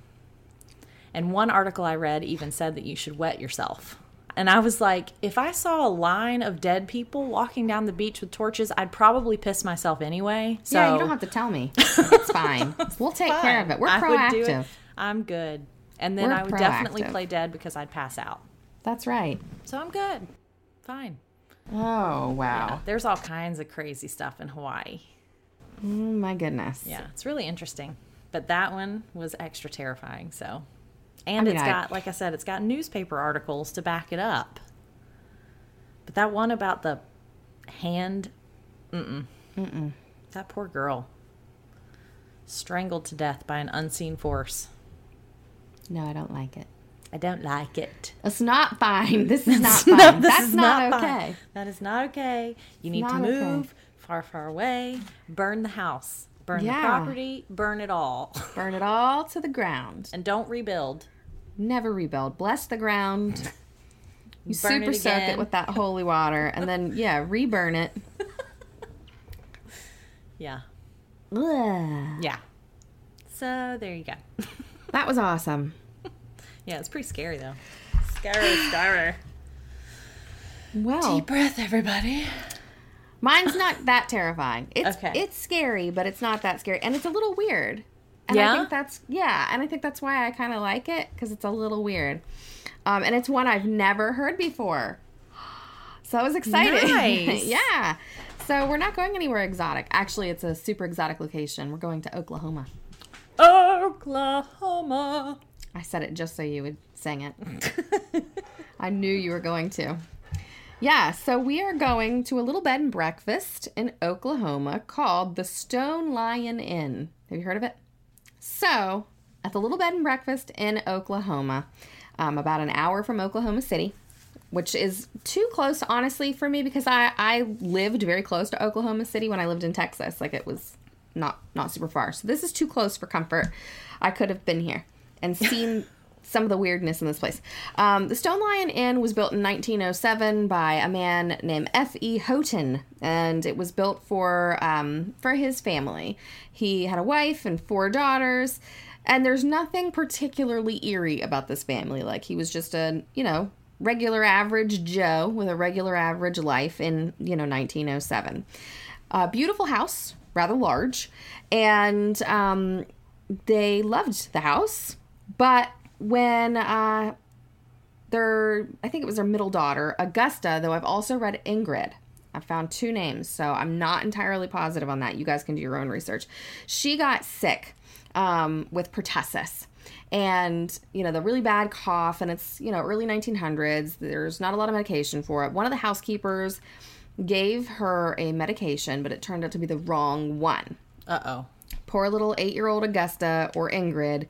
And one article I read even said that you should wet yourself. And I was like, if I saw a line of dead people walking down the beach with torches, I'd probably piss myself anyway. So yeah, you don't have to tell me. *laughs* It's fine. We'll take care of it. We're do it. proactive. I'm good. And then We're I would definitely play dead because I'd pass out. That's right. So I'm good. Fine. Oh, wow. Yeah, there's all kinds of crazy stuff in Hawaii. Oh, my goodness. Yeah, it's really interesting. But that one was extra terrifying. So, and mean, it's I- got, like I said, it's got newspaper articles to back it up. But that one about the hand, mm mm, that poor girl, strangled to death by an unseen force. No, I don't like it. I don't like it. It's not fine. This is not *laughs* No, fine. this That's is not, fine. okay. That is not okay. You need to not okay. move far, far away. Burn the house. Burn Yeah. the property. Burn it all. Burn it all to the ground. And don't rebuild. Never rebuild. Bless the ground. *laughs* You Burn super it soak it with that holy water, and then *laughs* yeah, reburn it. Yeah. Ugh. Yeah. So there you go. *laughs* That was awesome. yeah, it's pretty scary though. Scary, scary. Well, deep breath, everybody. mine's not that terrifying. It's Okay. it's scary, but it's not that scary, and it's a little weird. And Yeah? I think that's yeah, and I think that's why I kind of like it because it's a little weird, um, and it's one I've never heard before. *gasps* So I was excited. Nice. *laughs* yeah. So we're not going anywhere exotic. Actually, it's a super exotic location. We're going to Oklahoma. Oklahoma. I said it just so you would sing it. *laughs* I knew you were going to. Yeah, so we are going to a little bed and breakfast in Oklahoma called the Stone Lion Inn. Have you heard of it? So, at the little bed and breakfast in Oklahoma, um, about an hour from Oklahoma City, which is too close, honestly, for me because I, I lived very close to Oklahoma City when I lived in Texas. Like it was not not super far. So this is too close for comfort. I could have been here and seen some of the weirdness in this place. Um, the Stone Lion Inn was built in 1907 by a man named F. E. Houghton, and it was built for um, for his family. He had a wife and four daughters, and there's nothing particularly eerie about this family. Like he was just a you know regular average Joe with a regular average life in you know 1907. A beautiful house, rather large, and um, they loved the house, but when uh, their I think it was their middle daughter, Augusta, though I've also read Ingrid. I found two names, so I'm not entirely positive on that. You guys can do your own research. She got sick um, with pertussis. And, you know, the really bad cough, and it's, you know, early 1900s. There's not a lot of medication for it. One of the housekeepers gave her a medication, but it turned out to be the wrong one Uh oh. poor little eight year old Augusta or Ingrid,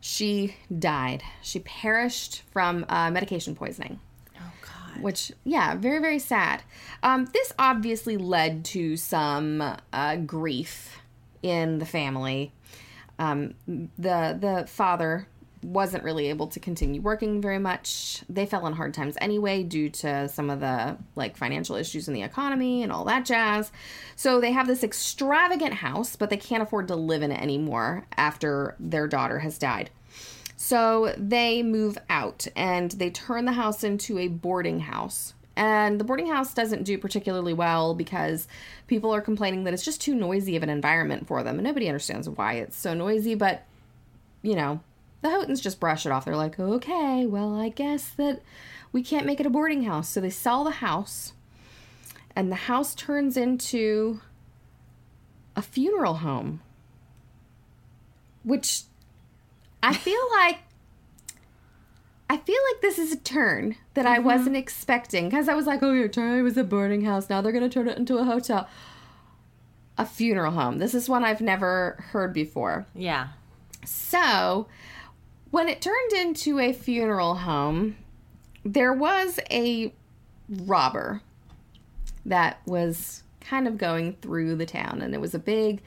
she died. She perished from uh, medication poisoning, Oh God. which, yeah, very, very sad. Um, this obviously led to some uh, grief in the family. Um, the the father wasn't really able to continue working very much. They fell on hard times anyway due to some of the like financial issues in the economy and all that jazz. So they have this extravagant house, but they can't afford to live in it anymore after their daughter has died. So they move out and they turn the house into a boarding house. And the boarding house doesn't do particularly well because people are complaining that it's just too noisy of an environment for them. And nobody understands why it's so noisy, but you know, the Houghtons just brush it off. They're like, okay, well, I guess that we can't make it a boarding house. So they sell the house, and the house turns into a funeral home. Which I feel *laughs* like. I feel like this is a turn that I mm-hmm. wasn't expecting because I was like, oh, your turn was a boarding house. Now they're going to turn it into a hotel. A funeral home. This is one I've never heard before. There was a robber that was kind of going through the town, and it was a big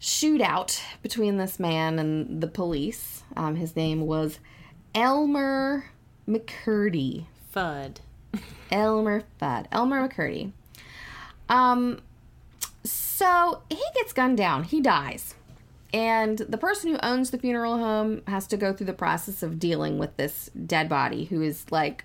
shootout between this man and the police. Um, his name was Elmer McCurdy. Fudd. Elmer Fudd. Elmer McCurdy. Um, so he gets gunned down. He dies. And the person who owns the funeral home has to go through the process of dealing with this dead body who is like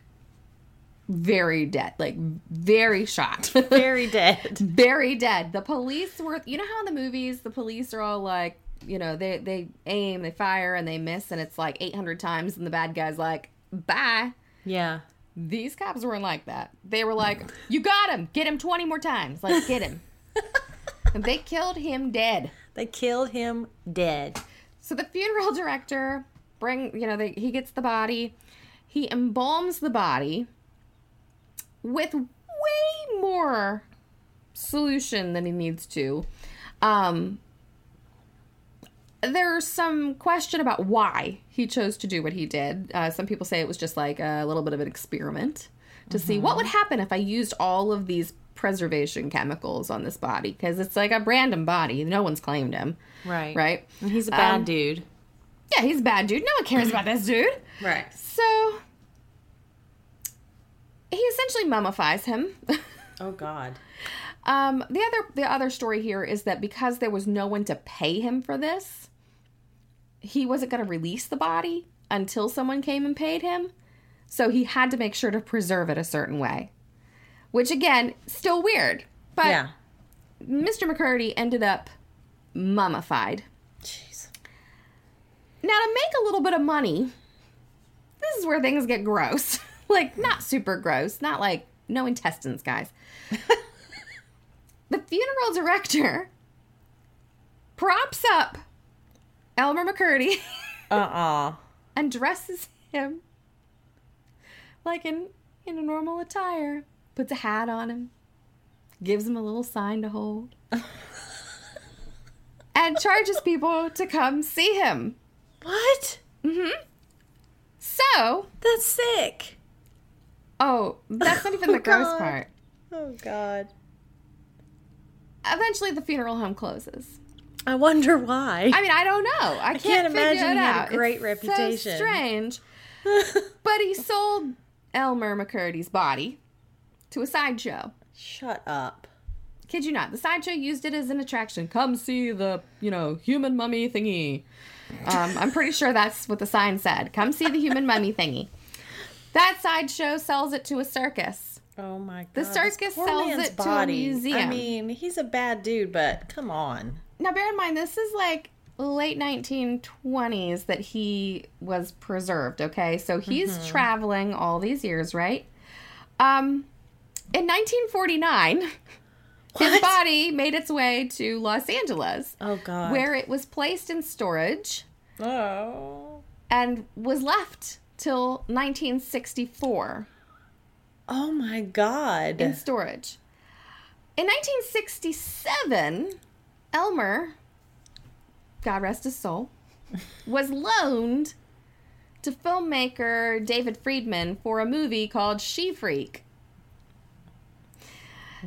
very dead, like very shot. *laughs* Very dead. *laughs* very dead. The police were, you know how in the movies the police are all like, you know, they they aim, they fire, and they miss, and it's like 800 times, and the bad guy's like, bye. Yeah. These cops weren't like that. They were like, "You got him. Get him 20 more times. Like, get him." *laughs* and they killed him dead. They killed him dead. So the funeral director bring, you know, they, he gets the body. He embalms the body with way more solution than he needs to. Um there's some question about why he chose to do what he did. Uh, some people say it was just like a little bit of an experiment to see what would happen if I used all of these preservation chemicals on this body because it's like a random body. No one's claimed him, Right. right? And he's a bad Um, dude. Yeah, he's a bad dude. No one cares about this dude. *laughs* Right. So he essentially mummifies him. *laughs* Oh God. um, the other the other story here is that because there was no one to pay him for this, he wasn't going to release the body until someone came and paid him. So he had to make sure to preserve it a certain way. Which again, still weird. But yeah. Mr. McCurdy ended up mummified. Jeez. Now, to make a little bit of money, this is where things get gross. *laughs* like, not super gross, not like no intestines, guys. *laughs* the funeral director props up Elmer McCurdy *laughs* Uh uh and dresses him like in, in a normal attire, puts a hat on him, gives him a little sign to hold, *laughs* and charges people to come see him. What? Mm-hmm. So, That's sick. Oh, that's not even the *laughs* Oh, gross God. part. Oh God. Eventually, the funeral home closes. I wonder why. I mean, I don't know. I, can't, can't figure imagine it he had a great It's reputation. So strange. *laughs* but he sold Elmer McCurdy's body to a sideshow. Shut up. Kid you not, the sideshow used it as an attraction. Come see the, you know, human mummy thingy. Um, I'm pretty sure that's what the sign said. Come see the human mummy thingy. That sideshow sells it to a circus. Oh my god. The circus sells it to a museum. I mean, he's a bad dude, but come on. Now, bear in mind, this is like late 1920s that he was preserved, okay? So he's Mm-hmm. traveling all these years, right? Um, in 1949, his body made its way to Los Angeles, Oh god. where it was placed in storage Oh. and was left till 1964 Oh my god. in storage. In 1967, Elmer, God rest his soul, *laughs* was loaned to filmmaker David Friedman for a movie called She Freak.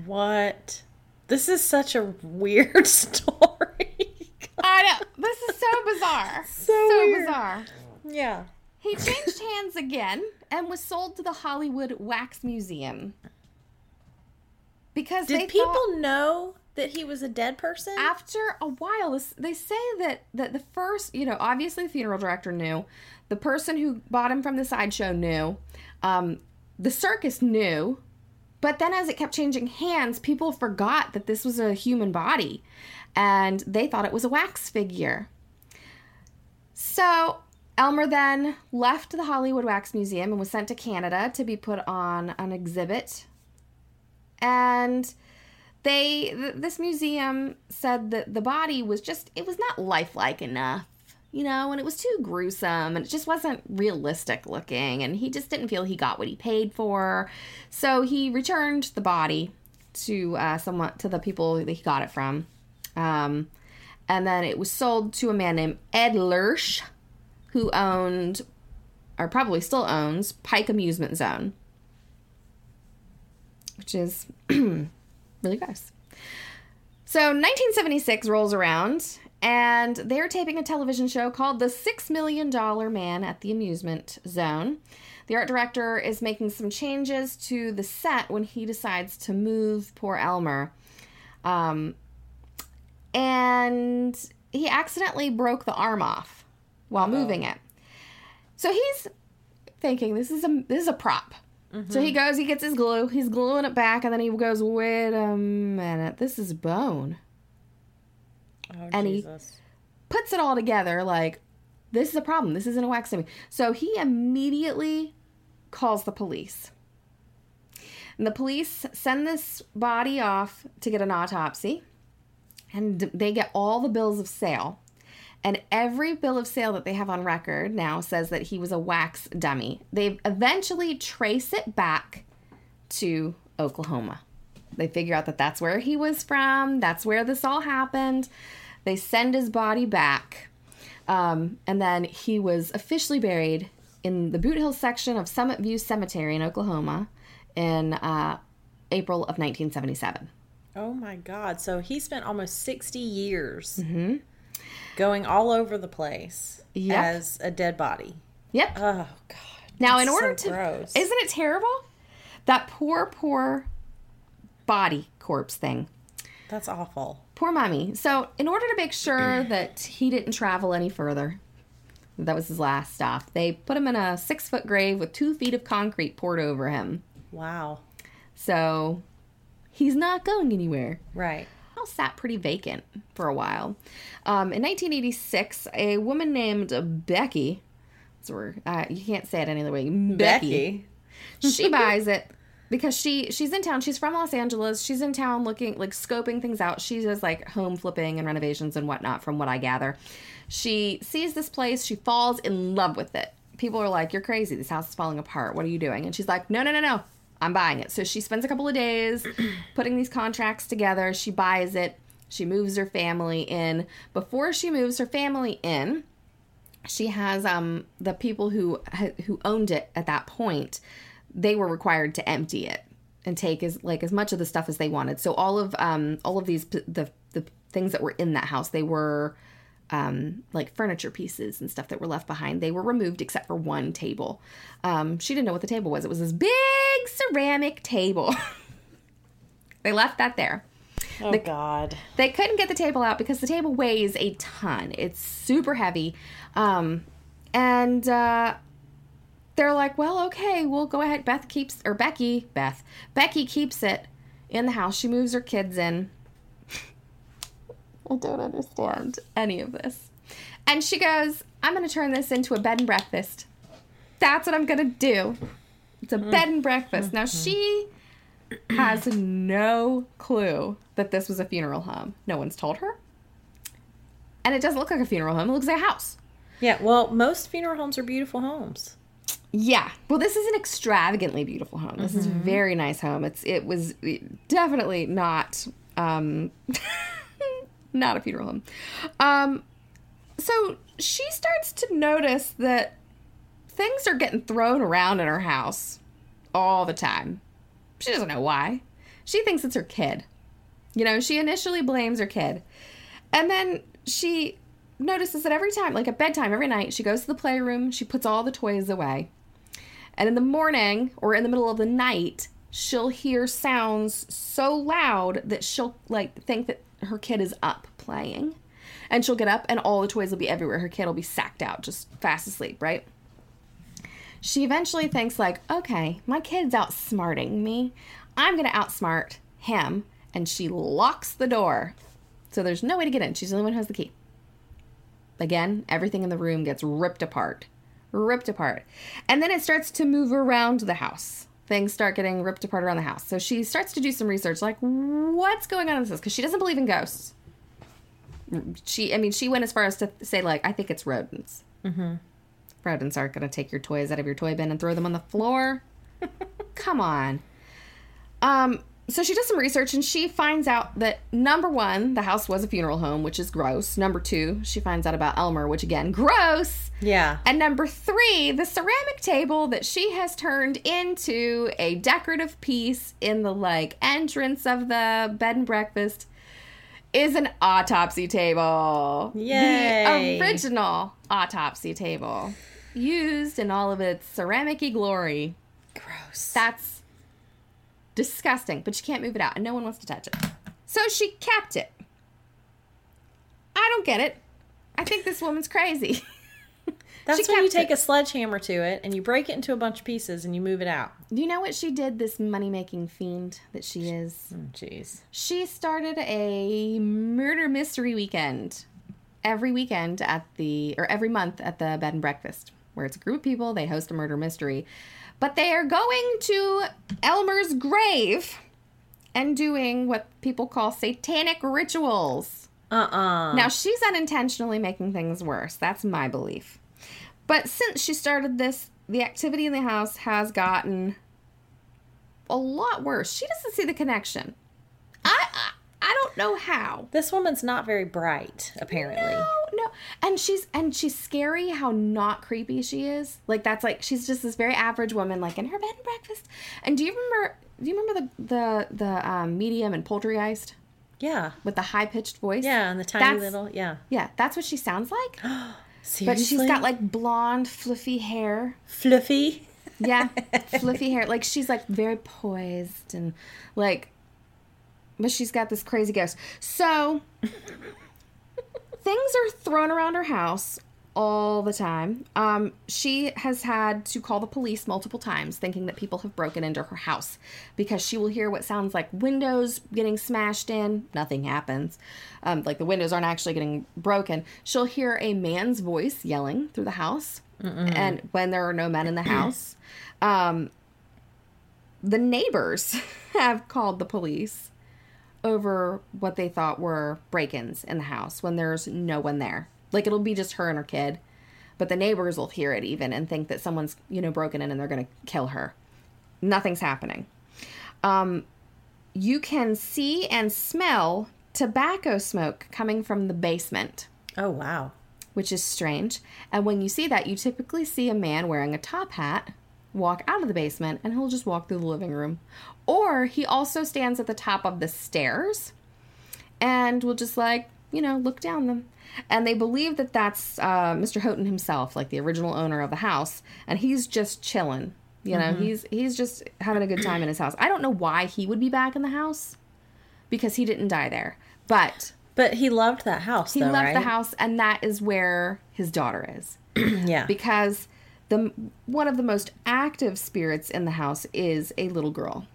What? This is such a weird *laughs* story. I know. This is so bizarre. *laughs* So weird. bizarre. yeah. He changed hands again and was sold to the Hollywood Wax Museum. Because Did they people know that he was a dead person? after a while they say that that the first you know obviously the funeral director knew the person who bought him from the sideshow knew um, the circus knew but then as it kept changing hands people forgot that this was a human body and they thought it was a wax figure. So elmer then left the hollywood wax museum and was sent to canada to be put on an exhibit. And they th- this museum said that the body was just it was not lifelike enough you know and it was too gruesome and it just wasn't realistic looking and he just didn't feel he got what he paid for. So he returned the body to uh, someone to the people that he got it from. Um, and then it was sold to a man named ed lurch who owned or probably still owns, Pike Amusement Zone, which is *clears throat* really gross. So 1976 rolls around, and they're taping a television show called The Six Million Dollar Man at the Amusement Zone. The art director is making some changes to the set when he decides to move poor Elmer. Um, and he accidentally broke the arm off while moving it. So he's thinking this is a this is a prop. So he goes, he gets his glue, he's gluing it back, and then he goes, "Wait a minute, this is bone." Oh, And he- Puts it all together like this is a problem. This isn't a wax dummy. So he immediately calls the police. And the police send this body off to get an autopsy. And they get all the bills of sale. And every bill of sale that they have on record now says that he was a wax dummy. They eventually trace it back to Oklahoma. They figure out that that's where he was from, that's where this all happened. They send his body back. Um, and then he was officially buried in the Boot Hill section of Summit View Cemetery in Oklahoma in uh, April of 1977. Oh my God. So he spent almost 60 years Mm-hmm. going all over the place Yep. as a dead body. Yep. Oh God. Now, in order so to, gross. isn't it terrible? That poor, poor body corpse thing. That's awful. Poor mommy. So, in order to make sure *clears throat* that he didn't travel any further, that was his last stop. They put him in a six foot grave with two feet of concrete poured over him. Wow. So, he's not going anywhere. Right. house sat pretty vacant for a while. Um, in 1986, a woman named Becky, so uh, you can't say it any other way, Becky, she *laughs* buys it because she she's in town. She's from Los Angeles. She's in town looking like scoping things out. She does like home flipping and renovations and whatnot, from what I gather. She sees this place. She falls in love with it. People are like, "You're crazy. This house is falling apart. What are you doing?" And she's like, "No, no, no, no. I'm buying it." So she spends a couple of days *clears throat* putting these contracts together. She buys it. She moves her family in. Before she moves her family in, she has um the people who who owned it at that point they were required to empty it and take as like as much of the stuff as they wanted so all of um all of these the the things that were in that house they were um like furniture pieces and stuff that were left behind they were removed except for one table um she didn't know what the table was it was this big ceramic table *laughs* they left that there Oh God. they couldn't get the table out because the table weighs a ton. It's super heavy. Um, and uh, they're like, well, okay, we'll go ahead. Beth keeps, or Becky, Beth, Becky keeps it in the house. She moves her kids in. I don't understand any of this. And she goes, I'm going to turn this into a bed and breakfast. That's what I'm going to do. It's a bed and breakfast. Now, mm-hmm. she has no clue that this was a funeral home. No one's told her. And it doesn't look like a funeral home, it looks like a house. Yeah. Well, most funeral homes are beautiful homes. Yeah. Well, this is an extravagantly beautiful home. This is a very nice home. It's it was definitely not um *laughs* not a funeral home. Um so she starts to notice that things are getting thrown around in her house all the time. She doesn't know why. She thinks it's her kid. You know, she initially blames her kid. And then she notices that every time, like at bedtime, every night, she goes to the playroom, she puts all the toys away. And in the morning or in the middle of the night, she'll hear sounds so loud that she'll like think that her kid is up playing. And she'll get up and all the toys will be everywhere. Her kid will be sacked out, just fast asleep, right? She eventually thinks like, okay, my kid's outsmarting me. I'm gonna outsmart him, and she locks the door. So there's no way to get in. She's the only one who has the key. Again, everything in the room gets ripped apart. Ripped apart. And then it starts to move around the house. Things start getting ripped apart around the house. So she starts to do some research like, what's going on in this house? Because she doesn't believe in ghosts. She, I mean, she went as far as to say, like, I think it's rodents. Mm-hmm. Rodents aren't going to take your toys out of your toy bin and throw them on the floor. *laughs* Come on. Um, so she does some research and she finds out that number one, the house was a funeral home, which is gross. Number two, she finds out about Elmer, which again, gross. Yeah. And number three, the ceramic table that she has turned into a decorative piece in the like entrance of the bed and breakfast is an autopsy table. Yay. The original autopsy table. Used in all of its ceramic glory. Gross. That's disgusting, but you can't move it out, and no one wants to touch it. So she kept it. I don't get it. I think this woman's crazy. *laughs* That's she when you take a sledgehammer to it and you break it into a bunch of pieces and you move it out. Do you know what she did, this money making fiend that she is? Oh, Jeez. She started a murder mystery weekend every weekend at the, or every month at the bed and breakfast, where it's a group of people, they host a murder mystery. But they are going to Elmer's grave and doing what people call satanic rituals. Uh-uh. Now, she's unintentionally making things worse. That's my belief. But since she started this, the activity in the house has gotten a lot worse. She doesn't see the connection. I I, don't know how. This woman's not very bright, apparently. No, no. And she's and she's scary how not creepy she is. Like that's like she's just this very average woman, like in her bed and breakfast. And do you remember do you remember the the the um, medium and Poltergeist Yeah. with the high pitched voice? Yeah, and the tiny That's- little, yeah. Yeah, that's what she sounds like. Seriously? *gasps* But she's got like blonde, fluffy hair. fluffy. Yeah, *laughs* fluffy hair. Like she's like very poised and like, but she's got this crazy ghost. So *laughs* things are thrown around her house all the time. Um, she has had to call the police multiple times, thinking that people have broken into her house because she will hear what sounds like windows getting smashed in. Nothing happens. Um, like the windows aren't actually getting broken. She'll hear a man's voice yelling through the house, and when there are no men in the house, um, the neighbors *laughs* have called the police over what they thought were break-ins in the house when there's no one there. Like it'll be just her and her kid, but the neighbors will hear it even and think that someone's you know broken in and they're gonna kill her. Nothing's happening. Um, you can see and smell tobacco smoke coming from the basement Oh, wow. which is strange. And when you see that, you typically see a man wearing a top hat walk out of the basement and he'll just walk through the living room. Or he also stands at the top of the stairs and will just like, you know, look down them. And they believe that that's uh, Mr. Houghton himself, like the original owner of the house, and he's just chilling. You know, he's he's just having a good time in his house. I don't know why he would be back in the house because he didn't die there. But But he loved that house, he though, left right? the house and that is where his daughter is *clears throat* yeah. because the one of the most active spirits in the house is a little girl.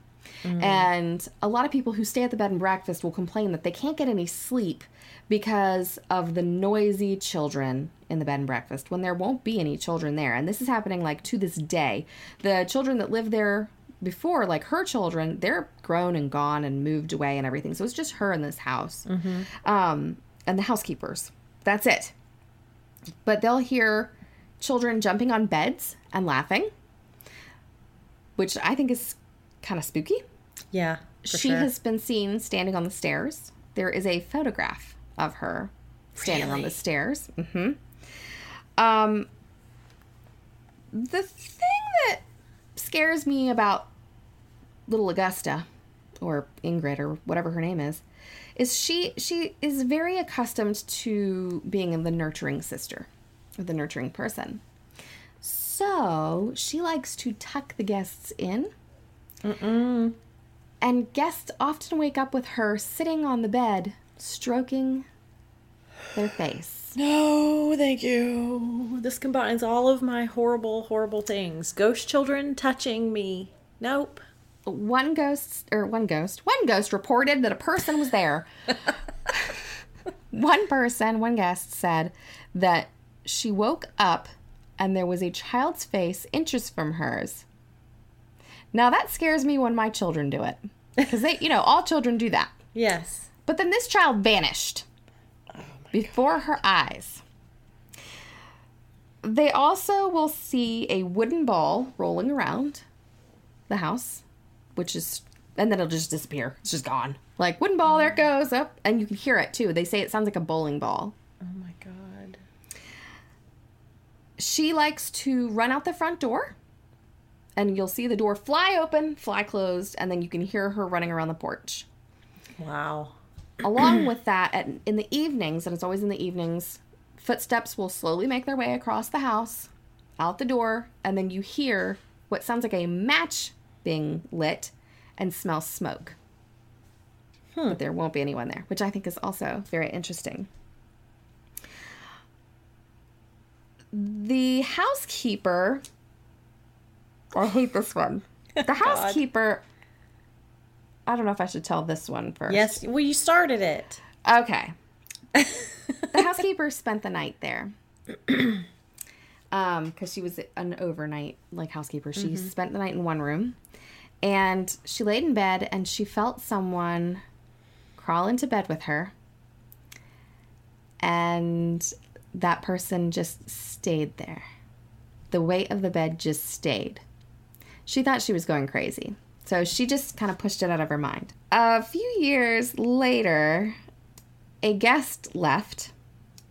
And a lot of people who stay at the bed and breakfast will complain that they can't get any sleep because of the noisy children in the bed and breakfast when there won't be any children there. And this is happening like to this day. The children that lived there before like her children they're grown and gone and moved away and everything. So it's just her in this house. Um, and the housekeepers. That's it. But they'll hear children jumping on beds and laughing, which I think is kind of spooky. yeah. She sure. has been seen standing on the stairs. There is a photograph of her standing on the Really? stairs. hmm Um, the thing that scares me about little Augusta, or Ingrid, or whatever her name is, is she she is very accustomed to being the nurturing sister, the nurturing person. So she likes to tuck the guests in and guests often wake up with her sitting on the bed, stroking their face. No, thank you. This combines all of my horrible, horrible things. Ghost children touching me. Nope. One ghost, or one ghost, one ghost reported that a person was there. *laughs* one person, one guest said that she woke up and there was a child's face inches from hers. Now that scares me when my children do it. Because they, you know, all children do that. Yes. But then this child vanished before her eyes. They also will see a wooden ball rolling around the house, which is and then it'll just disappear. It's just gone. Like wooden ball, there it goes up, and you can hear it too. They say it sounds like a bowling ball. Oh my god. She likes to run out the front door, and you'll see the door fly open, fly closed, and then you can hear her running around the porch. Wow. Along *clears throat* with that, at, in the evenings, and it's always in the evenings, footsteps will slowly make their way across the house, out the door, and then you hear what sounds like a match being lit and smell smoke. Hmm. But there won't be anyone there, which I think is also very interesting. The housekeeper, I hate this one. *laughs* The housekeeper, I don't know if I should tell this one first. Yes. Well, you started it. Okay. *laughs* the housekeeper spent the night there. *clears throat* um, because she was an overnight like housekeeper. She spent the night in one room, and she laid in bed and she felt someone crawl into bed with her, and that person just stayed there. The weight of the bed just stayed. She thought she was going crazy. So she just kind of pushed it out of her mind. A few years later, a guest left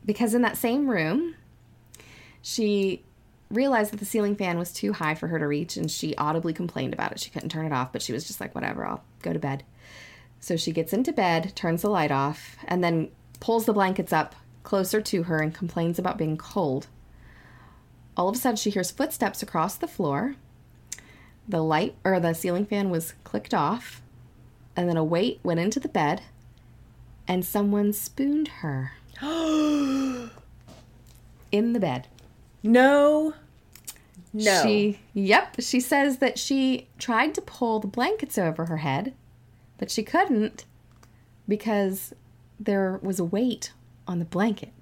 because in that same room, she realized that the ceiling fan was too high for her to reach and she audibly complained about it. She couldn't turn it off, but she was just like, whatever, I'll go to bed. So she gets into bed, turns the light off, and then pulls the blankets up closer to her and complains about being cold. All of a sudden, she hears footsteps across the floor. The light or the ceiling fan was clicked off, and then a weight went into the bed, and someone spooned her *gasps* in the bed. No. No. She, yep, she says that she tried to pull the blankets over her head, but she couldn't because there was a weight on the blanket.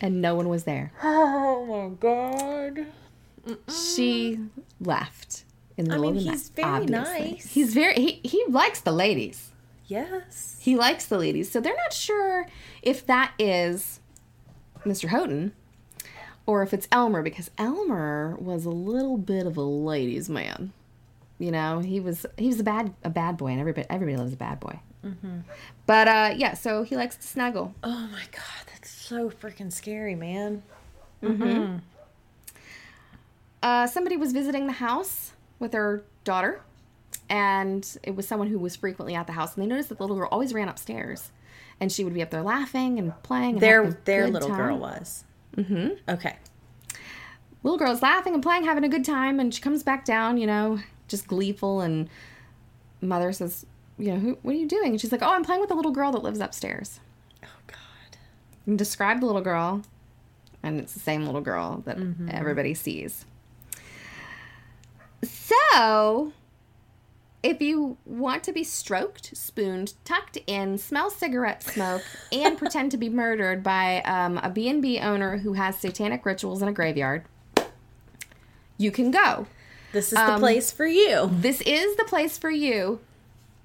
And no one was there. *laughs* Oh my god. She left in the I middle mean, of the he's night. very obviously. nice. He's very he, he likes the ladies. Yes. He likes the ladies. So they're not sure if that is Mr. Houghton or if it's Elmer because Elmer was a little bit of a ladies' man. You know, he was he was a bad a bad boy, and everybody everybody loves a bad boy. But uh, yeah, so he likes to snuggle. Oh my god, that's so freaking scary, man. Uh, somebody was visiting the house with their daughter, and it was someone who was frequently at the house, and they noticed that the little girl always ran upstairs, and she would be up there laughing and playing. And Their their little time. girl was. Mm-hmm. Okay. little girl's laughing and playing, having a good time, and she comes back down, you know, just gleeful. And mother says, "You know, who, what are you doing?" And she's like, "Oh, I'm playing with the little girl that lives upstairs." Oh god. And describe the little girl, and it's the same little girl that everybody sees. So, if you want to be stroked, spooned, tucked in, smell cigarette smoke, and pretend to be murdered by um, a B&B owner who has satanic rituals in a graveyard, you can go. This is the place for you. This is the place for you.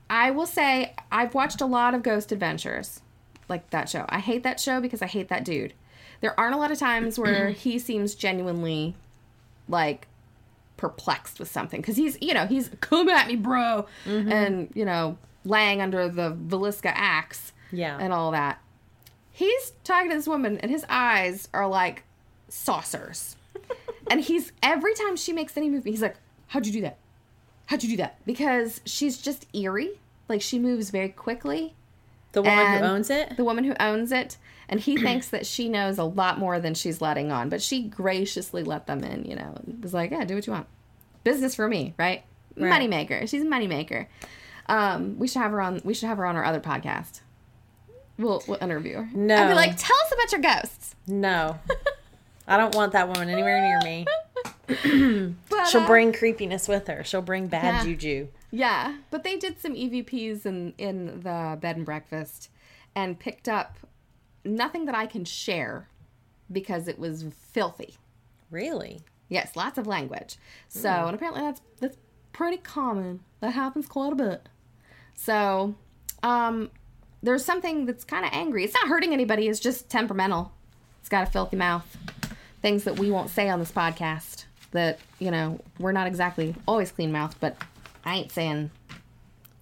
I will say I've watched a lot of Ghost Adventures, like that show. I hate that show because I hate that dude. There aren't a lot of times where *clears throat* he seems genuinely like perplexed with something because he's you know he's come at me bro mm-hmm. and you know laying under the Villisca axe Yeah. and all that he's talking to this woman and his eyes are like saucers *laughs* and he's every time she makes any movement he's like how'd you do that how'd you do that? Because she's just eerie. Like she moves very quickly. The woman who owns it. the woman who owns it. And he thinks that she knows a lot more than she's letting on. But she graciously let them in you know and was like yeah do what you want. Business for me right, Right. money maker she's a money maker um we should have her on we should have her on our other podcast. We'll, we'll interview her. No. i'd be like tell us about your ghosts. No. *laughs* I don't want that woman anywhere near me. *laughs* *clears throat* But, She'll uh, bring creepiness with her. She'll bring bad Yeah. juju. Yeah, but they did some EVPs in in the bed and breakfast, and picked up nothing that I can share because it was filthy. Really? Yes, lots of language. So, and apparently that's that's pretty common. That happens quite a bit. So, um, there's something that's kind of angry. It's not hurting anybody. It's just temperamental. It's got a filthy mouth. Things that we won't say on this podcast. That you know we're not exactly always clean mouthed, but I ain't saying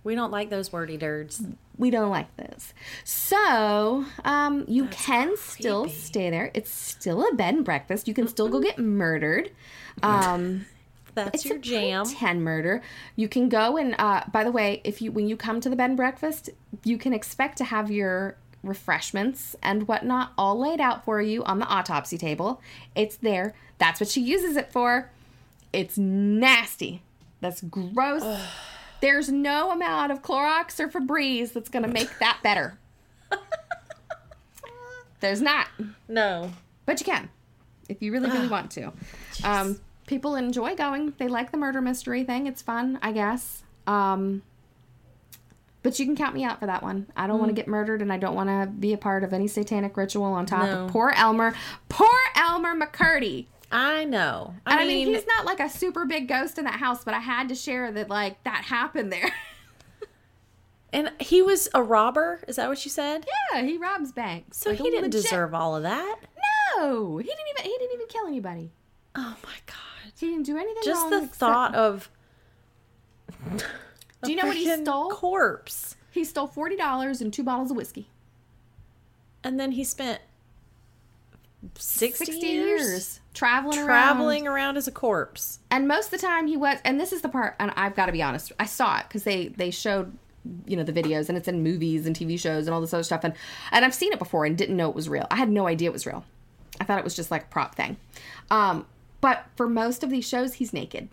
We don't like those wordy dirds. we don't like this. So, um, you can still stay there. It's still a bed and breakfast. You can still go get murdered. Um, *laughs* That's it's your a jam. pretend murder. You can go and, uh, by the way, if you when you come to the bed and breakfast, you can expect to have your refreshments and whatnot all laid out for you on the autopsy table. It's there. That's what she uses it for. It's nasty. That's gross. *sighs* There's no amount of Clorox or Febreze that's going to make that better. *laughs* There's not, No. but you can if you really, really *sighs* want to. Um, people enjoy going. They like the murder mystery thing. It's fun, I guess. Um, but you can count me out for that one. I don't want to mm. get murdered, and I don't want to be a part of any satanic ritual on top No. of poor Elmer. Poor Elmer McCurdy. I know. I, And I mean, mean, he's not like a super big ghost in that house, but I had to share that like that happened there. *laughs* and he was a robber. Is that what you said? yeah, he robs banks. So Like he didn't legit- deserve all of that. No, he didn't even. He didn't even kill anybody. Oh my god. He didn't do anything. Just the except- thought of. Do you know what he stole? Corpse. He stole forty dollars and two bottles of whiskey. And then he spent 60, 60 years, years, traveling around. traveling around as a corpse. And most of the time he was, and this is the part, and I've got to be honest, I saw it because they they showed, you know, the videos, and it's in movies and TV shows and all this other stuff, and and I've seen it before and didn't know it was real. I had no idea it was real. I thought it was just like a prop thing. Um, but for most of these shows, he's naked,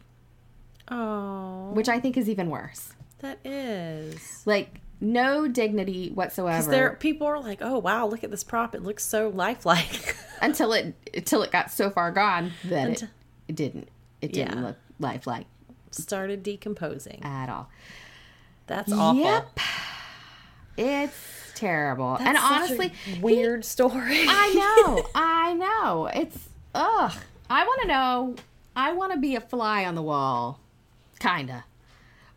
Oh, which I think is even worse. that is. Like no dignity whatsoever. Cuz there, people are like, "Oh wow, look at this prop! It looks so lifelike." *laughs* until it until it got so far gone that it, it didn't it didn't Yeah. look lifelike Started decomposing. at all. That's awful. Yep. It's terrible. and That's such a honestly, weird story. *laughs* I know. *laughs* I know. It's ugh. I want to know. I want to be a fly on the wall, kinda.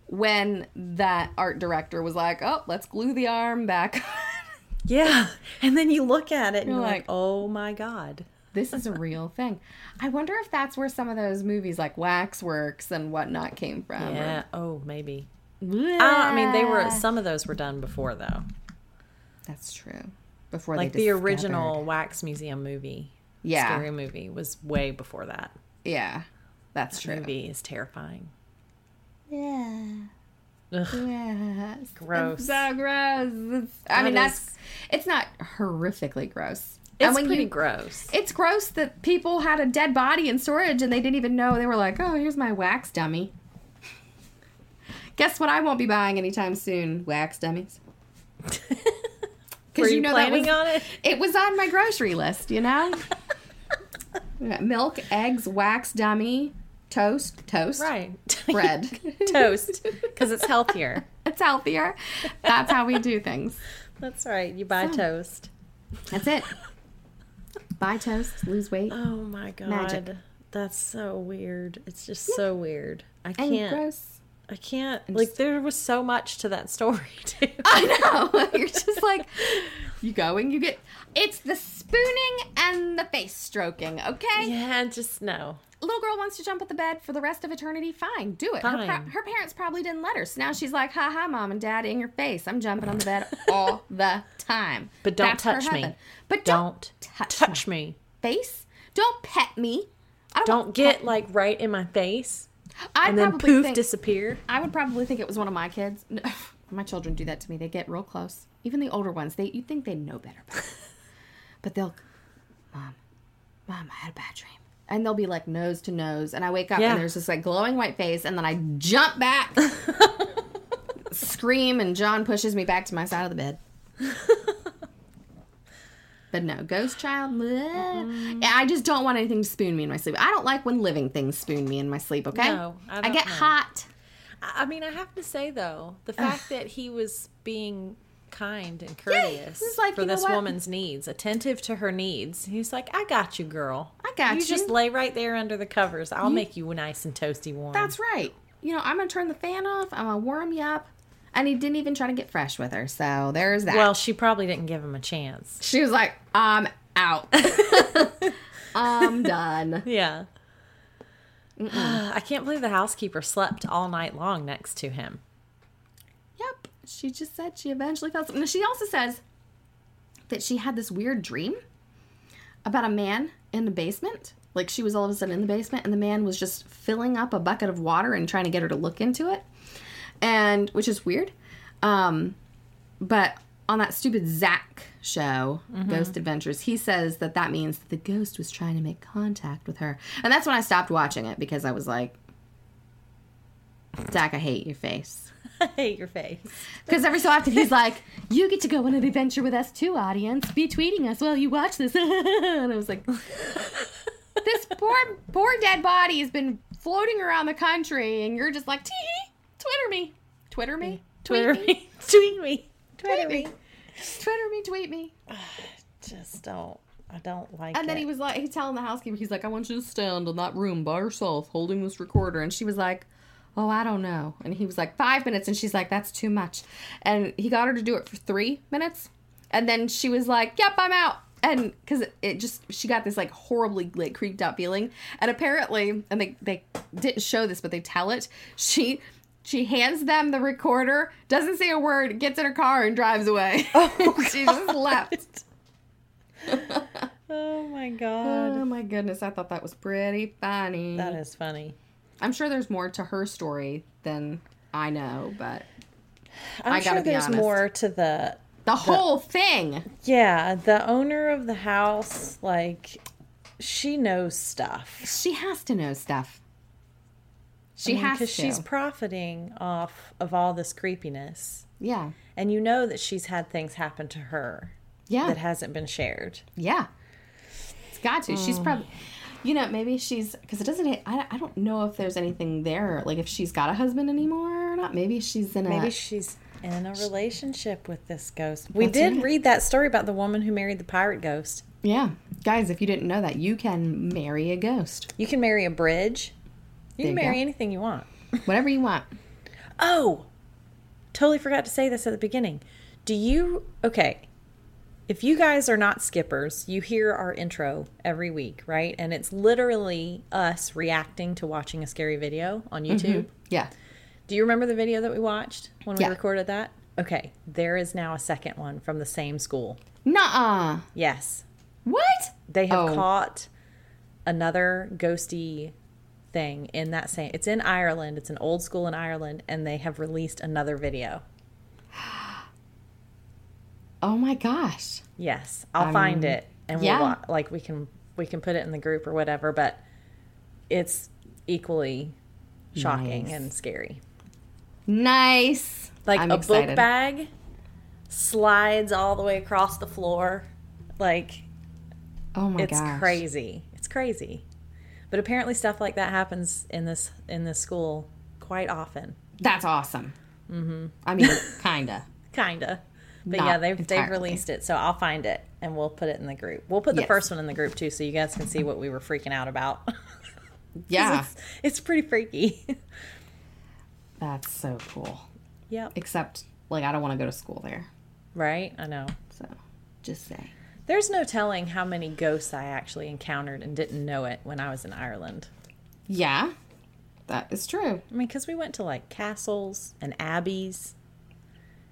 When that art director was like, "Oh, let's glue the arm back." *laughs* yeah, and then you look at it and You're you're like, like, "Oh my god." this is a real *laughs* thing. I wonder if that's where some of those movies like Waxworks and whatnot came from. Yeah. Oh, maybe. Or, Uh, I mean, they were. Some of those were done before though. That's true. Before Like the original Wax Museum movie. Yeah. Scary movie was way before that. Yeah, that's That true. movie is terrifying. Yeah. Ugh. Yes. Gross. It's so gross. It's, I That mean, is- that's it's not horrifically gross. It's pretty you, gross. it's gross that people had a dead body in storage and they didn't even know. They were like, "Oh, here's my wax dummy." Guess what? I won't be buying anytime soon. Wax dummies. *laughs* Were you, you know that planning was- on it? It was on my grocery list, you know. *laughs* Milk, eggs, wax dummy, toast, toast, Right. *laughs* bread, Toast. Because it's healthier. *laughs* It's healthier. That's how we do things. That's right. You buy toast. That's it. Buy toast, lose weight, Oh my god. Magic. That's so weird. It's just so weird. I and can't. gross. I can't. Like there was so much to that story *laughs* too. I know. You're just like, you go and you get. It's the spooning and the face stroking. Okay. yeah, just no. Little girl wants to jump at the bed for the rest of eternity. Fine, do it. Her, pro- her parents probably didn't let her. So now she's like, ha ha, mom and dad, in your face. I'm jumping on the bed all the time. But don't That's touch me. But don't, Don't touch, touch me. face. Don't pet me. I Don't want get like right in my face I and then probably poof think, disappear. I would probably think it was one of my kids. *laughs* My children do that to me. They get real close. Even the older ones, they you think they know better, *laughs* but they'll, mom, mom, I had a bad dream, and they'll be like nose to nose, and I wake up Yeah. and there's this like glowing white face, and then I jump back, *laughs* scream, and John pushes me back to my side of the bed. *laughs* But no, ghost child. I just don't want anything to spoon me in my sleep. I don't like when living things spoon me in my sleep. Okay, No, I I get know. hot. I mean, I have to say though, the fact that he was being kind and courteous he's like, for this woman's needs, attentive to her needs. He's like, "I got you, girl. I got you. you." just lay right there under the covers. I'll make you nice and toasty warm." That's right. You know, I'm gonna turn the fan off. I'm gonna warm you up. And he didn't even try to get fresh with her. So there's that. well, she probably didn't give him a chance. she was like, I'm out. *laughs* I'm done. Yeah. *sighs* I can't believe the housekeeper slept all night long next to him. She just said she eventually felt something. Now, she also says that she had this weird dream about a man in the basement. Like she was all of a sudden in the basement and the man was just filling up a bucket of water and trying to get her to look into it. And which is weird. Um but on that stupid Zak show, Ghost Adventures, he says that that means that the ghost was trying to make contact with her. And that's when I stopped watching it because I was like, Zak, I hate your face. I *laughs* hate your face. Because every so often he's like, "You get to go on an adventure with us too, audience. Be tweeting us while you watch this." *laughs* and I was like, *laughs* "This poor, poor dead body has been floating around the country, and you're just like, tee Twitter me, Twitter me, Twitter tweet me. Tweet me. Twitter Tweet me. me. Twitter me, tweet me." *sighs* Just don't. I don't like And it. then he was like, he's telling the housekeeper, he's like, "I want you to stand in that room by yourself, holding this recorder," and she was like. Oh, I don't know. And he was like, five minutes. And she's like, that's too much. And he got her to do it for three minutes. And then she was like, yep, I'm out. And because it just, she got this like horribly like creeped out feeling. And apparently, and they, they didn't show this, but they tell it. She, she hands them the recorder, doesn't say a word, gets in her car and drives away. *laughs* Oh, *laughs* she just left. *laughs* oh my god. Oh my goodness, I thought that was pretty funny. that is funny. I'm sure there's more to her story than I know, but I'm I gotta sure be there's honest. more to the the whole thing. Yeah, the owner of the house, like, she knows stuff. She has to know stuff. She has to. she's profiting off of all this creepiness, yeah. and you know that she's had things happen to her Yeah. that hasn't been shared. Yeah. It's got to. Mm. She's probably, you know, maybe she's, because it doesn't, I, I don't know if there's anything there, like if she's got a husband anymore or not. Maybe she's in a. Maybe she's in a relationship with this ghost. We did right. read that story about the woman who married the pirate ghost. yeah. Guys, if you didn't know that, you can marry a ghost. You can marry a bridge. You There can marry go. anything you want. *laughs* Whatever you want. Oh, totally forgot to say this at the beginning. Do you, okay, if you guys are not skippers, you hear our intro every week, right? And it's literally us reacting to watching a scary video on mm-hmm. YouTube. Yeah. Do you remember the video that we watched when we Yeah. recorded that? Okay, there is now a second one from the same school. Nuh-uh. Yes. What? They have Oh. caught another ghosty thing in that same it's in Ireland. It's an old school in Ireland and they have released another video. Oh my gosh. Yes, I'll Um, find it and yeah. we'll like we can we can put it in the group or whatever, but it's equally shocking Nice. and scary. Nice. Like I'm a excited. book bag slides all the way across the floor. Like Oh my it's gosh. crazy. It's crazy. But apparently stuff like that happens in this in this school quite often. That's awesome. Mm-hmm. I mean, *laughs* kinda. Kinda. But yeah, they've they've released it, so I'll find it and we'll put it in the group. We'll put the Yes. first one in the group too, so you guys can see what we were freaking out about. *laughs* Yeah, it's, it's pretty freaky. *laughs* that's so cool. yep. Except, like, I don't want to go to school there. Right? I know. So, just say. There's no telling how many ghosts I actually encountered and didn't know it when I was in Ireland. Yeah, that is true. I mean, because we went to like castles and abbeys,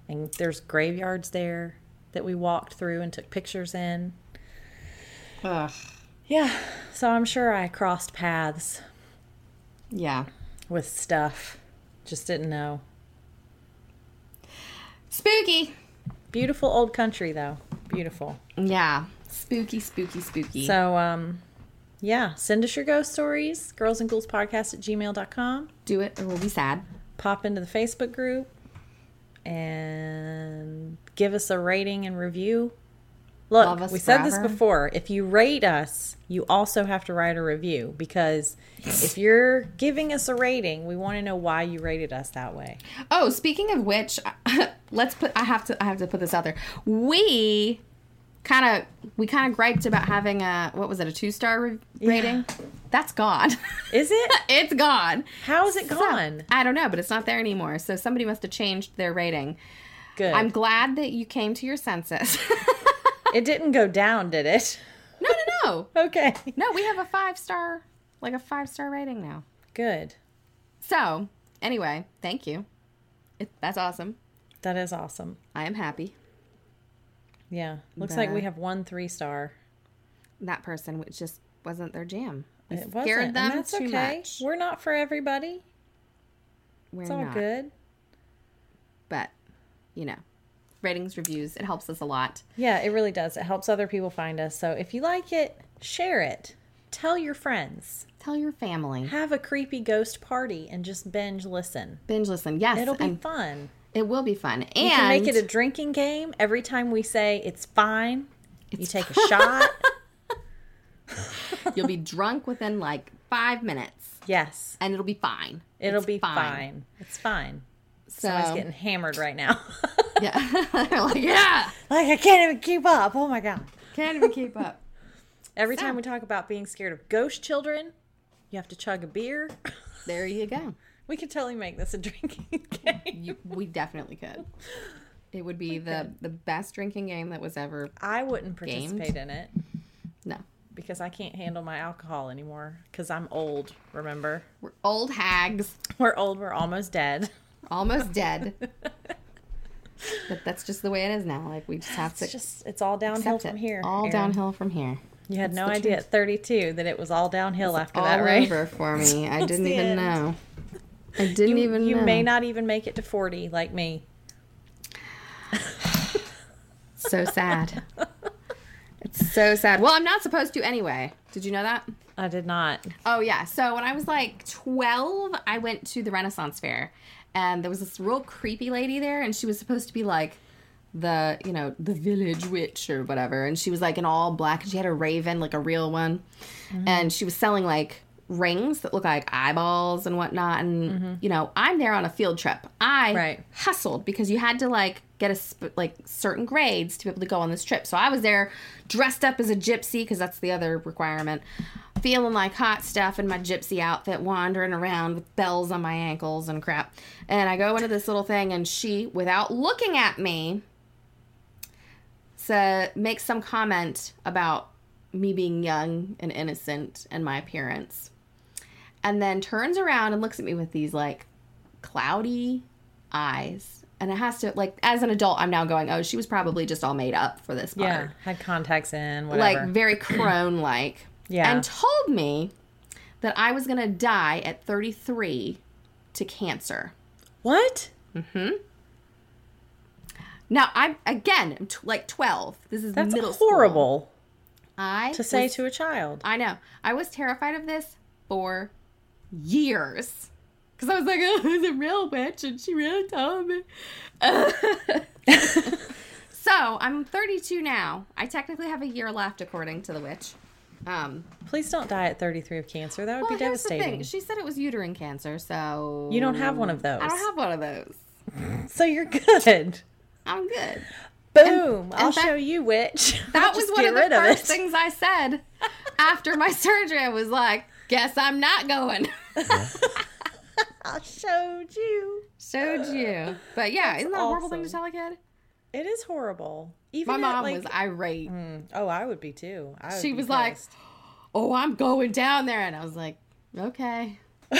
and there's graveyards there that we walked through and took pictures in. Ugh. Yeah, so I'm sure I crossed paths Yeah. with stuff. Just didn't know. Spooky. Beautiful old country, though. Beautiful. Yeah. Spooky, spooky, spooky. So, um, yeah, send us your ghost stories, girls and ghouls podcast at gmail.com. do it or we'll be sad. Pop into the Facebook group and give us a rating and review. Look, we said this before. If you rate us, you also have to write a review because if you're giving us a rating, we want to know why you rated us that way. Oh, speaking of which, *laughs* let's put. I have to. I have to put this out there. We kind of we kind of griped about having a what was it a two star re- rating? That's gone. *laughs* Is it? it's gone. How is it So, gone? I don't know, but it's not there anymore. So somebody must have changed their rating. Good. I'm glad that you came to your senses. *laughs* it didn't go down, did it? no, no, no. *laughs* Okay. No, we have a five star, like a five star rating now. Good. So, anyway, thank you. It, that's awesome. That is awesome. I am happy. Yeah. Looks like we have one three star. That person, which just wasn't their jam. I It scared wasn't. and them that's too okay. much. We're not for everybody. We're It's all not. good. But, you know, ratings, reviews, it helps us a lot. Yeah, it really does. It helps other people find us. So if you like it, share it. Tell your friends. Tell your family. Have a creepy ghost party and just binge listen. Binge listen. Yes. It'll be and fun. It will be fun. And You can make it a drinking game. Every time we say it's fine, you take a *laughs* shot. you'll be drunk within like five minutes. Yes, And it'll be fine. it'll It's be fine. It's fine. So, Someone's getting hammered right now. *laughs* yeah. *laughs* Like, yeah. like I can't even keep up. Oh my god. Can't even keep up. Every So- time we talk about being scared of ghost children, you have to chug a beer. There you go. We could totally make this a *laughs* drinking game. You, we definitely could. It would be the the best drinking game that was ever. I wouldn't participate in it No, because I can't handle my alcohol anymore because I'm old, remember? we're old hags, We're old, we're almost dead. almost dead. *laughs* but that's just the way it is now. Like we just have to It's just it's all downhill from it. here. All Erin. downhill from here. You had no idea truth. at 32 that it was all downhill after All that, right? over for me. I *laughs* didn't even end. know. I didn't You, even you know. may not even make it to 40 like me. *laughs* So sad. it's so sad. Well, I'm not supposed to anyway. Did you know that? I did not. Oh yeah. So when I was like 12, I went to the Renaissance Fair, and there was this real creepy lady there, and she was supposed to be like the you know the village witch or whatever, and she was like in all black, and she had a raven, like a real one, mm-hmm. and she was selling like rings that look like eyeballs and whatnot. And mm-hmm. you know i'm there on a field trip. I Right. hustled because you had to like get a sp- like certain grades to be able to go on this trip. So i was there dressed up as a gypsy because that's the other requirement feeling like hot stuff in my gypsy outfit wandering around with bells on my ankles and crap. And i go into this little thing and she without looking at me so makes some comment about me being young and innocent and my appearance and then turns around and looks at me with these like cloudy eyes and it has to like as an adult i'm now going oh she was probably just all made up for this part Yeah, had contacts in, whatever. like very crone like Yeah. and told me that i was gonna die at 33 to cancer what? Mm-hmm. Now i'm again I'm t- like 12 this is That's middle school. horrible i to say was- to a child. I know. I was terrified of this for years. Because I was like, *laughs* oh, it's a real witch, and she really told me. *laughs* so I'm 32 now. I technically have a year left, according to the witch. Um, Please don't die at 33 of cancer. That would well, be devastating. She said it was uterine cancer, so You don't have one of those. I don't have one of those. So you're good. I'm good. Boom! I'll that- show you, witch. *laughs* That was one of the first it. things I said after my surgery. I was like, "Guess I'm not going." *laughs* *laughs* I showed you. Showed you. But yeah, isn't that a horrible thing to tell a kid? It is horrible. Even My at, mom like, was irate. Mm, oh, I would be too. I would She be was like, "Oh, I'm going down there," and I was like, "Okay, *laughs*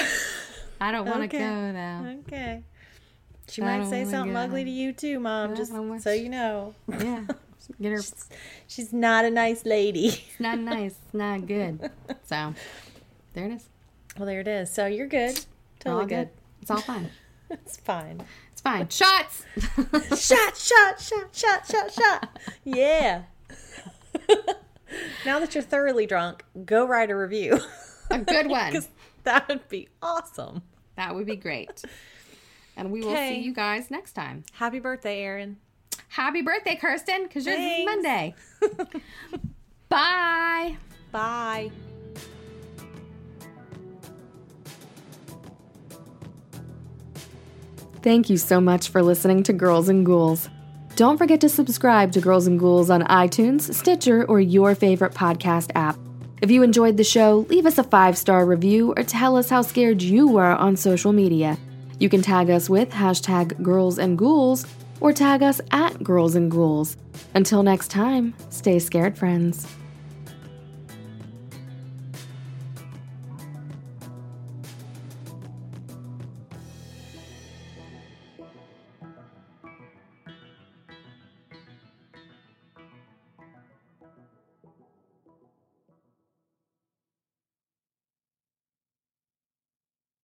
I don't want to Okay. go now." okay. She I might say something go. ugly to you too, mom. Just so you know, Yeah, get her. she's not a nice lady. It's not nice. It's not good. So there it is. Well, there it is. So you're good. Totally good. It's all fine. *laughs* It's fine. It's fine. Shots. *laughs* shot, shot, shot, shot, shot, shot. Yeah. *laughs* now that you're thoroughly drunk, go write a review. A good one. Because that would be awesome. That would be great. And we will see you guys next time. Happy birthday, Erin. Happy birthday, Kirsten, because yours is Monday. Bye. Bye. Thank you so much for listening to Girls and Ghouls. Don't forget to subscribe to Girls and Ghouls on iTunes, Stitcher, or your favorite podcast app. If you enjoyed the show, leave us a five star review or tell us how scared you were on social media. You can tag us with hashtag Girls and Ghouls or tag us at Girls and Ghouls. Until next time, stay scared, friends.